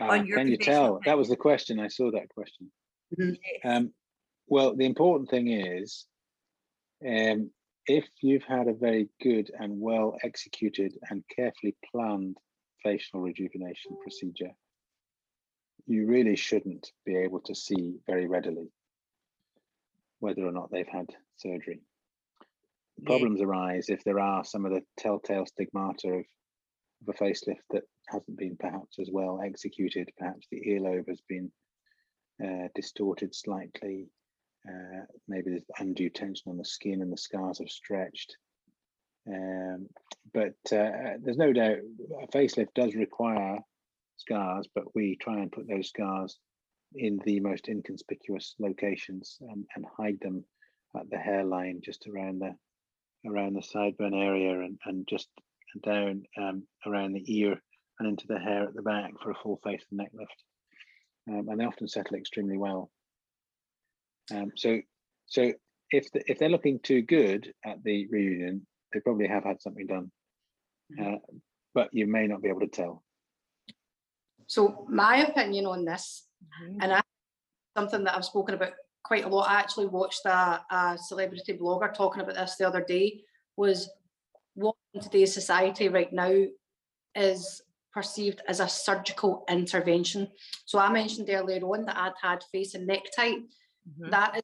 uh, can you tell that was the question i saw that question yes. um, well the important thing is um, if you've had a very good and well executed and carefully planned facial rejuvenation procedure you really shouldn't be able to see very readily whether or not they've had surgery. The problems yeah. arise if there are some of the telltale stigmata of, of a facelift that hasn't been perhaps as well executed. Perhaps the earlobe has been uh, distorted slightly. Uh, maybe there's undue tension on the skin and the scars have stretched. Um, but uh, there's no doubt a facelift does require scars, but we try and put those scars in the most inconspicuous locations and, and hide them at the hairline, just around the around the sideburn area and, and just down um, around the ear and into the hair at the back for a full face and neck lift. Um, and they often settle extremely well. Um, so, so if the, if they're looking too good at the reunion, they probably have had something done, mm-hmm. uh, but you may not be able to tell. So my opinion on this, mm-hmm. and I, something that I've spoken about quite a lot. I actually watched a, a celebrity blogger talking about this the other day. Was what in today's society right now is perceived as a surgical intervention. So I mentioned earlier on that I'd had face and neck tight. Mm-hmm. That is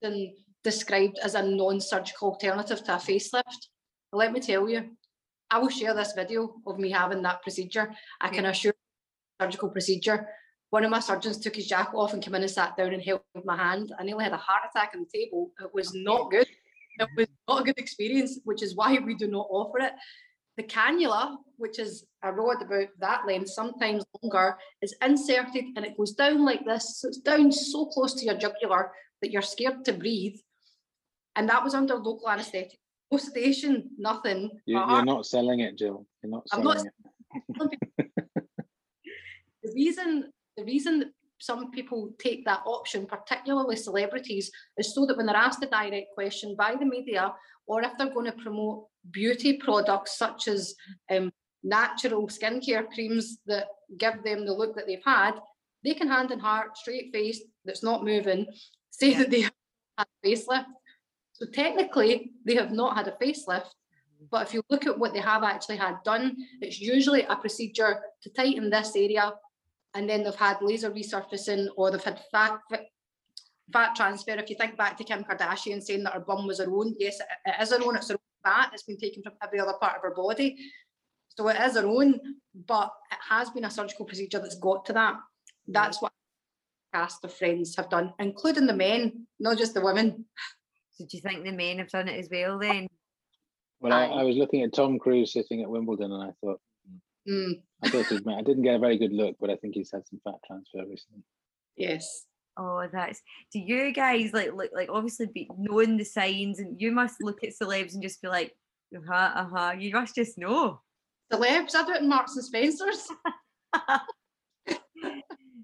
been described as a non-surgical alternative to a facelift. But let me tell you, I will share this video of me having that procedure. I can assure surgical procedure. One of my surgeons took his jacket off and came in and sat down and held my hand. I nearly had a heart attack on the table. It was not good. It was not a good experience, which is why we do not offer it. The cannula, which is a rod about that length, sometimes longer, is inserted and it goes down like this. So it's down so close to your jugular that you're scared to breathe. And that was under local anaesthetic. No sedation, nothing. You, uh-huh. are not selling it, Jill. You're not I'm selling not it. the reason the reason that some people take that option, particularly celebrities, is so that when they're asked a direct question by the media, or if they're going to promote beauty products such as um, natural skincare creams that give them the look that they've had, they can hand in heart, straight face, that's not moving, say that they have had a facelift. So technically, they have not had a facelift. But if you look at what they have actually had done, it's usually a procedure to tighten this area, and then they've had laser resurfacing or they've had fat fat transfer. If you think back to Kim Kardashian saying that her bum was her own, yes, it is her own. It's her own fat. It's been taken from every other part of her body, so it is her own. But it has been a surgical procedure that's got to that. That's what cast of friends have done, including the men, not just the women. So do you think the men have done it as well then? Well, I, I was looking at Tom Cruise sitting at Wimbledon, and I thought Mm, I thought he'd, I didn't get a very good look, but I think he's had some fat transfer recently. yes. Oh, that's do you guys like like like obviously be knowing the signs and you must look at celebs and just be like, uh-huh, uh-huh. You must just know. Celebs, I do it in Marks and Spencers.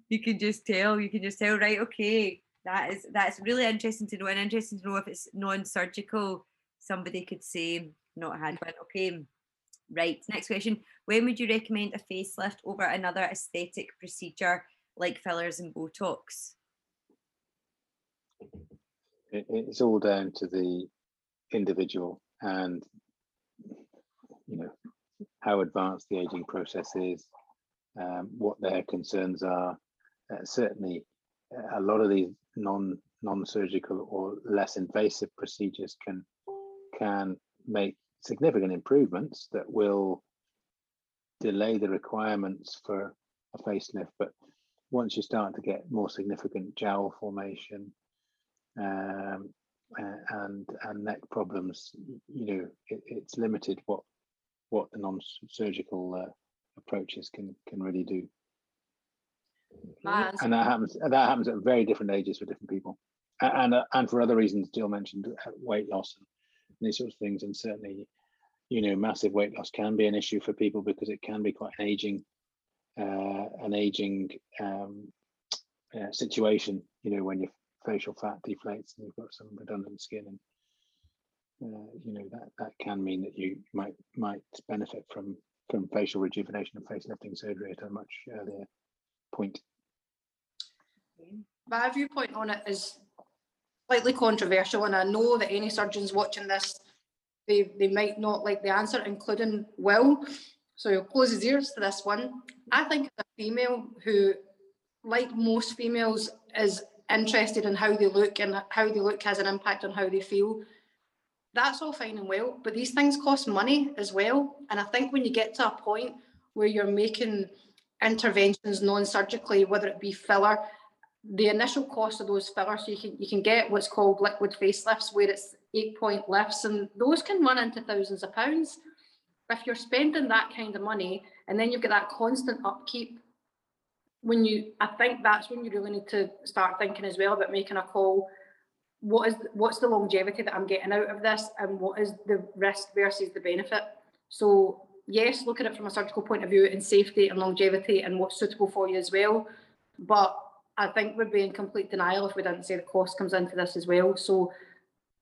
you can just tell, you can just tell, right, okay. That is that's really interesting to know and interesting to know if it's non-surgical, somebody could say not had one. Okay. Right. Next question. When would you recommend a facelift over another aesthetic procedure like fillers and Botox? It's all down to the individual and you know how advanced the aging process is, um, what their concerns are. Uh, certainly, uh, a lot of these non non-surgical or less invasive procedures can can make significant improvements that will delay the requirements for a facelift. But once you start to get more significant jowl formation um, and and neck problems, you know, it, it's limited what what the non-surgical uh, approaches can can really do. And that happens that happens at very different ages for different people, A- and uh, and for other reasons. Jill mentioned uh, weight loss and these sorts of things, and certainly, you know, massive weight loss can be an issue for people because it can be quite an aging, uh, an aging um, uh, situation. You know, when your facial fat deflates and you've got some redundant skin, and uh, you know that that can mean that you might might benefit from from facial rejuvenation and facelifting surgery at a much earlier point. my viewpoint on it is slightly controversial, and I know that any surgeons watching this, they, they might not like the answer, including Will. So he'll close his ears to this one. I think a female who, like most females, is interested in how they look and how they look has an impact on how they feel. That's all fine and well, but these things cost money as well. And I think when you get to a point where you're making interventions non-surgically, whether it be filler, the initial cost of those fillers, you can you can get what's called liquid facelifts, where it's eight point lifts, and those can run into thousands of pounds. If you're spending that kind of money, and then you've got that constant upkeep, when you, I think that's when you really need to start thinking as well about making a call. What is what's the longevity that I'm getting out of this, and what is the risk versus the benefit? So yes, look at it from a surgical point of view and safety and longevity and what's suitable for you as well. But I think we'd be in complete denial if we didn't say the cost comes into this as well. So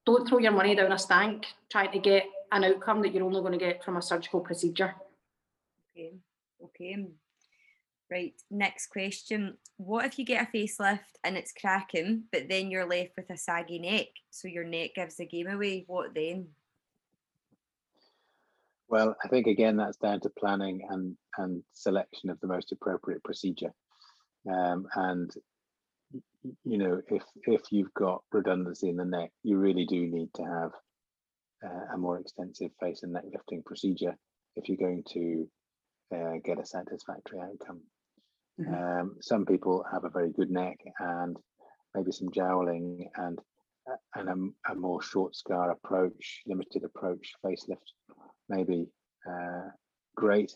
don't throw your money down a stank trying to get an outcome that you're only going to get from a surgical procedure. Okay. Okay. Right. Next question. What if you get a facelift and it's cracking, but then you're left with a saggy neck? So your neck gives the game away. What then? Well, I think again that's down to planning and and selection of the most appropriate procedure. Um, and you know, if if you've got redundancy in the neck, you really do need to have uh, a more extensive face and neck lifting procedure if you're going to uh, get a satisfactory outcome. Um, some people have a very good neck and maybe some jowling and a- and a, a more short scar approach, limited approach facelift, maybe uh, great.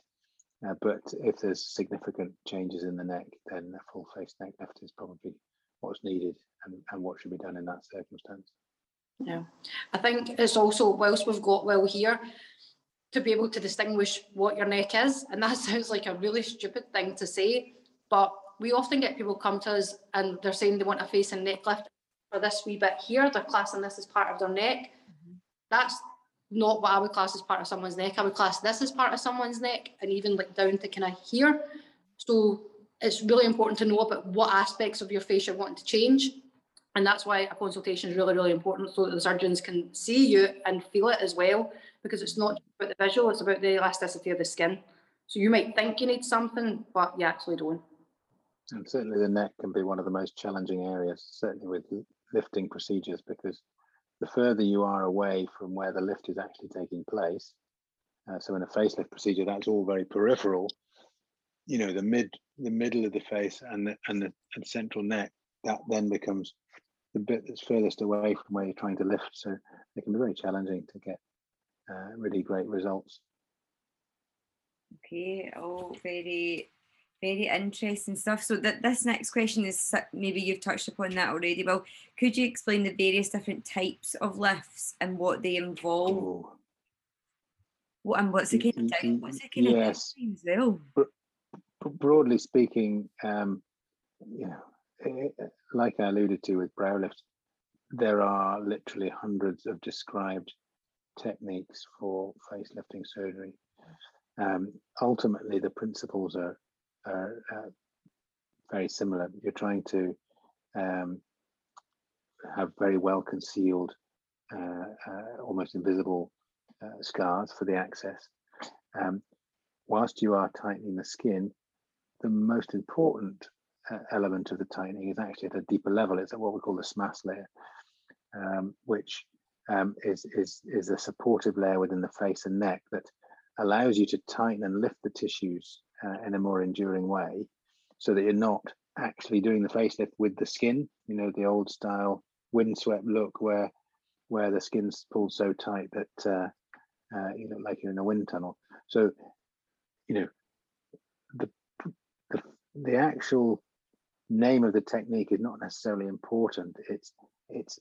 Uh, but if there's significant changes in the neck, then a full face neck lift is probably what's needed and, and what should be done in that circumstance. Yeah, I think it's also whilst we've got Will here to be able to distinguish what your neck is, and that sounds like a really stupid thing to say, but we often get people come to us and they're saying they want a face and neck lift for this wee bit here. They're classing this as part of their neck. Mm-hmm. That's not what I would class as part of someone's neck. I would class this as part of someone's neck and even like down to kind of here. So it's really important to know about what aspects of your face you're wanting to change. And that's why a consultation is really, really important so that the surgeons can see you and feel it as well, because it's not about the visual, it's about the elasticity of the skin. So you might think you need something, but you actually don't. And certainly the neck can be one of the most challenging areas, certainly with lifting procedures, because the further you are away from where the lift is actually taking place, uh, so in a facelift procedure, that's all very peripheral. You know, the mid, the middle of the face and the and the and central neck, that then becomes the bit that's furthest away from where you're trying to lift. So it can be very challenging to get uh, really great results. Okay, oh, very very interesting stuff. So that this next question is maybe you've touched upon that already. Well, could you explain the various different types of lifts and what they involve? Oh. What and what's the kind of down, what's the kind yes. of as well? Broadly speaking, um, you know, eh, eh, like I alluded to with brow lift, there are literally hundreds of described techniques for facelifting surgery. Um, ultimately, the principles are are very similar. You're trying to um, have very well concealed, uh, uh, almost invisible uh, scars for the access. Um, whilst you are tightening the skin, the most important uh, element of the tightening is actually at a deeper level. It's at what we call the SMAS layer, um, which um, is, is, is a supportive layer within the face and neck that allows you to tighten and lift the tissues uh, in a more enduring way so that you're not actually doing the facelift with the skin you know the old style windswept look where where the skin's pulled so tight that uh, uh, you look like you're in a wind tunnel. So you know the, the the actual name of the technique is not necessarily important. It's it's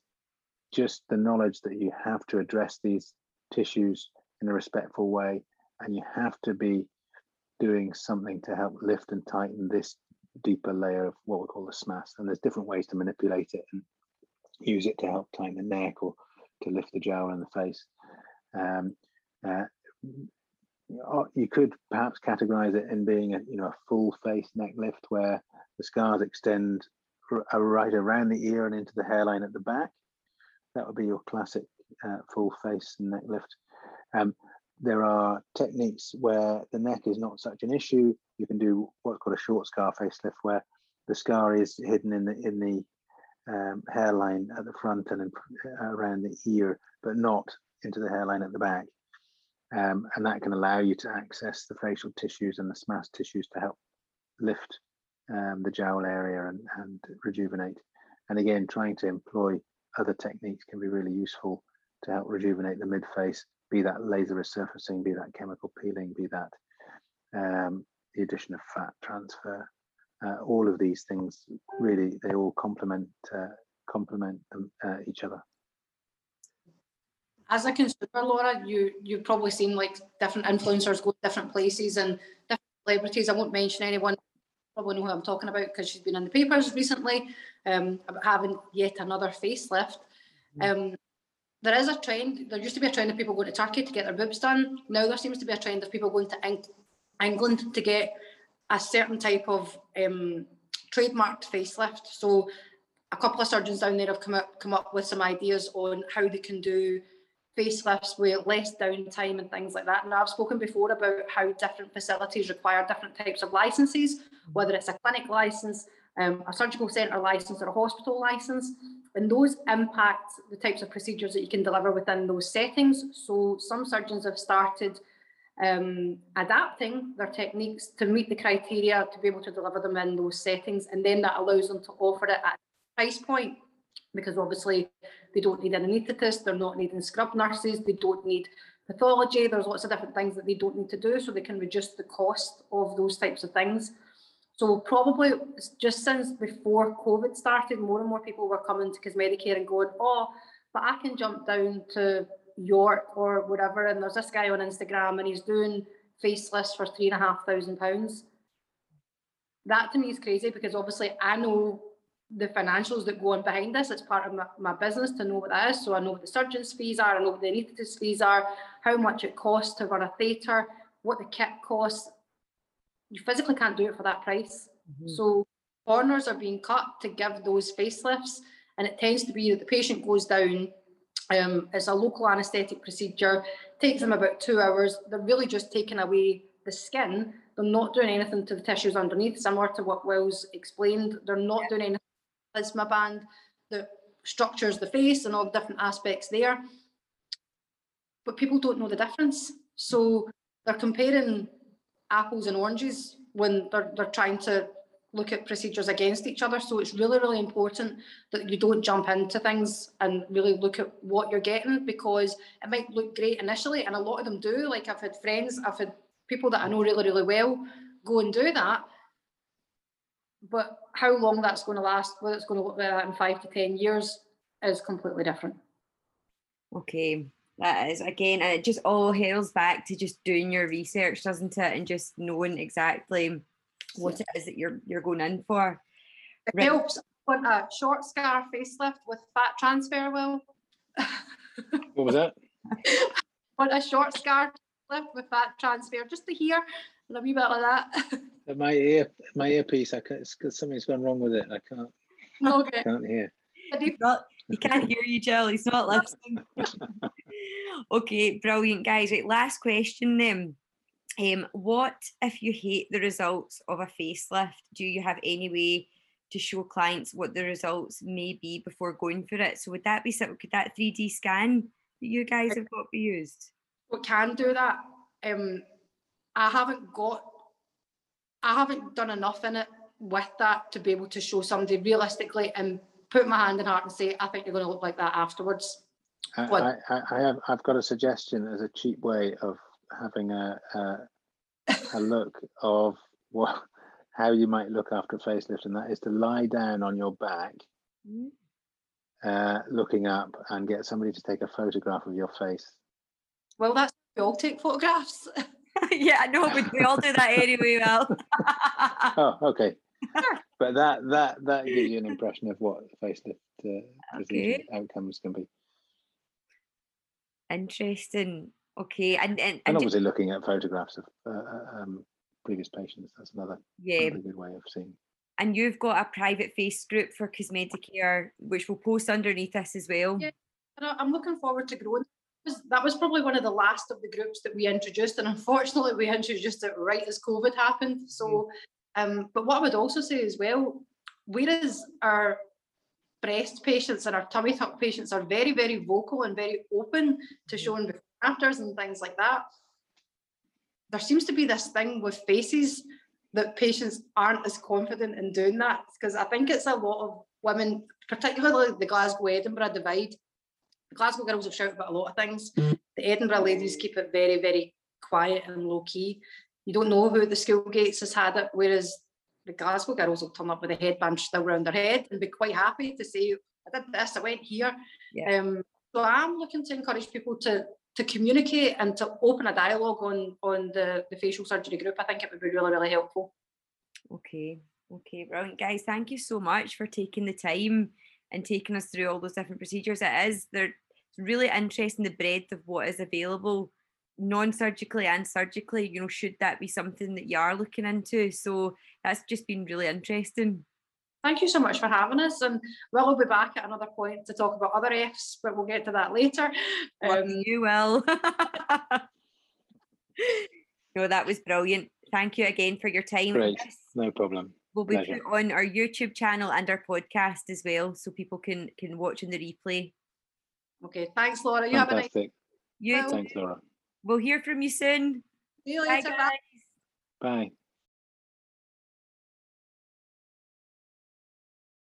just the knowledge that you have to address these tissues in a respectful way and you have to be doing something to help lift and tighten this deeper layer of what we call the SMAS. And there's different ways to manipulate it and use it to help tighten the neck or to lift the jaw and the face. Um, uh, you could perhaps categorize it in being a you know a full face neck lift where the scars extend uh, right around the ear and into the hairline at the back. That would be your classic uh, full face neck lift. Um, there are techniques where the neck is not such an issue. You can do what's called a short scar facelift, where the scar is hidden in the in the um, hairline at the front and in, around the ear, but not into the hairline at the back. Um, and that can allow you to access the facial tissues and the SMAS tissues to help lift um, the jowl area and, and rejuvenate. And again, trying to employ other techniques can be really useful to help rejuvenate the mid face be that laser resurfacing, be that chemical peeling, be that um, the addition of fat transfer. Uh, all of these things really they all complement uh, complement uh, each other. As a consumer, Laura, you you've probably seen like different influencers go to different places and different celebrities. I won't mention anyone. Probably know who I'm talking about because she's been in the papers recently um, about having yet another facelift. Mm-hmm. Um, there is a trend. There used to be a trend of people going to Turkey to get their boobs done. Now there seems to be a trend of people going to Eng- England to get a certain type of um, trademarked facelift. So a couple of surgeons down there have come up come up with some ideas on how they can do facelifts with less downtime and things like that. And I've spoken before about how different facilities require different types of licenses, whether it's a clinic license, um, a surgical centre license, or a hospital license and those impact the types of procedures that you can deliver within those settings. So some surgeons have started um, adapting their techniques to meet the criteria to be able to deliver them in those settings, and then that allows them to offer it at price point because obviously they don't need an anaesthetist, they're not needing scrub nurses, they don't need pathology. There's lots of different things that they don't need to do, so they can reduce the cost of those types of things. So probably just since before COVID started, more and more people were coming to Cosmedicare and going, oh, but I can jump down to York or whatever, and there's this guy on Instagram and he's doing faceless for three and a half thousand pounds. That to me is crazy because obviously I know the financials that go on behind this. It's part of my, my business to know what that is. So I know what the surgeon's fees are, I know what the anaesthetist fees are, how much it costs to run a theatre, what the kit costs. You physically can't do it for that price. Mm-hmm. So corners are being cut to give those facelifts, and it tends to be that the patient goes down. Um, it's a local anaesthetic procedure, takes them about two hours. They're really just taking away the skin. They're not doing anything to the tissues underneath, similar to what Will's explained. They're not doing anything to the platysma band that structures the face and all the different aspects there. But people don't know the difference. So they're comparing apples and oranges when they're, they're trying to look at procedures against each other. So it's really, really important that you don't jump into things and really look at what you're getting because it might look great initially. And a lot of them do. Like I've had friends, I've had people that I know really, really well go and do that. But how long that's going to last, whether it's going to look like that in five to 10 years, is completely different. Okay. That is again, and it just all hails back to just doing your research, doesn't it? And just knowing exactly what it is that you're you're going in for. It Right. helps. I want a short scar facelift with fat transfer, Will. What was that? want a short scar lift with fat transfer, just to hear and a wee bit of that. My ear, my earpiece. I can't. It's, 'cause something's gone wrong with it. I can't. okay. Can't hear. I not, he can't hear you, Jill. He's not listening. Okay, brilliant, guys. Right, last question then. Um, what if you hate the results of a facelift? Do you have any way to show clients what the results may be before going for it? So would that be something? Could that 3D scan that you guys have got be used? we can do that. Um, I haven't got, I haven't done enough in it with that to be able to show somebody realistically and put my hand in heart and say, I think you're going to look like that afterwards. I, What? I, I I have. I've got a suggestion as a cheap way of having a a, a look of what how you might look after a facelift, and that is to lie down on your back, Mm. uh, looking up, and get somebody to take a photograph of your face. Well, that's we all take photographs. yeah, I know, but we all do that anyway. Well, Oh, okay. but that that that gives you an impression of what the facelift uh, Okay. outcomes can be, interesting. Okay, and and, and and ju- obviously looking at photographs of uh, uh, um, previous patients. That's another yeah, really good way of seeing. and you've got a private face group for Cosmedicare, which we'll post underneath this as well. Yeah. I- I'm looking forward to growing. That was- That was probably one of the last of the groups that we introduced, and unfortunately, we introduced it right as COVID happened. So, um, but what I would also say as well, whereas our breast patients and our tummy tuck patients are very, very vocal and very open to showing before and afters and things like that, there seems to be this thing with faces that patients aren't as confident in doing that because I think it's a lot of women, particularly the Glasgow Edinburgh divide. The Glasgow girls have shouted about a lot of things. Mm. The Edinburgh ladies keep it very, very quiet and low key. You don't know who at the school gates has had it, whereas the Glasgow girls will turn up with a headband still round their head and be quite happy to say, I did this, I went here. Yeah. Um, so I'm looking to encourage people to to communicate and to open a dialogue on on the, the facial surgery group. I think it would be really, really helpful. Okay, okay, brilliant, guys. Thank you so much for taking the time and taking us through all those different procedures. It is they're really interesting the breadth of what is available non-surgically and surgically you know should that be something that you are looking into so that's just been really interesting Thank you so much for having us, and we'll be back at another point to talk about other Fs, but we'll get to that later. Lucky Um, you will no that was brilliant thank you again for your time Great. No problem. we'll be Pleasure. put on our youtube channel and our podcast as well so people can can watch in the replay okay, thanks, Laura. You have a nice. Fantastic. you Thanks, Laura. We'll hear from you soon See you later. Bye. guys. Bye.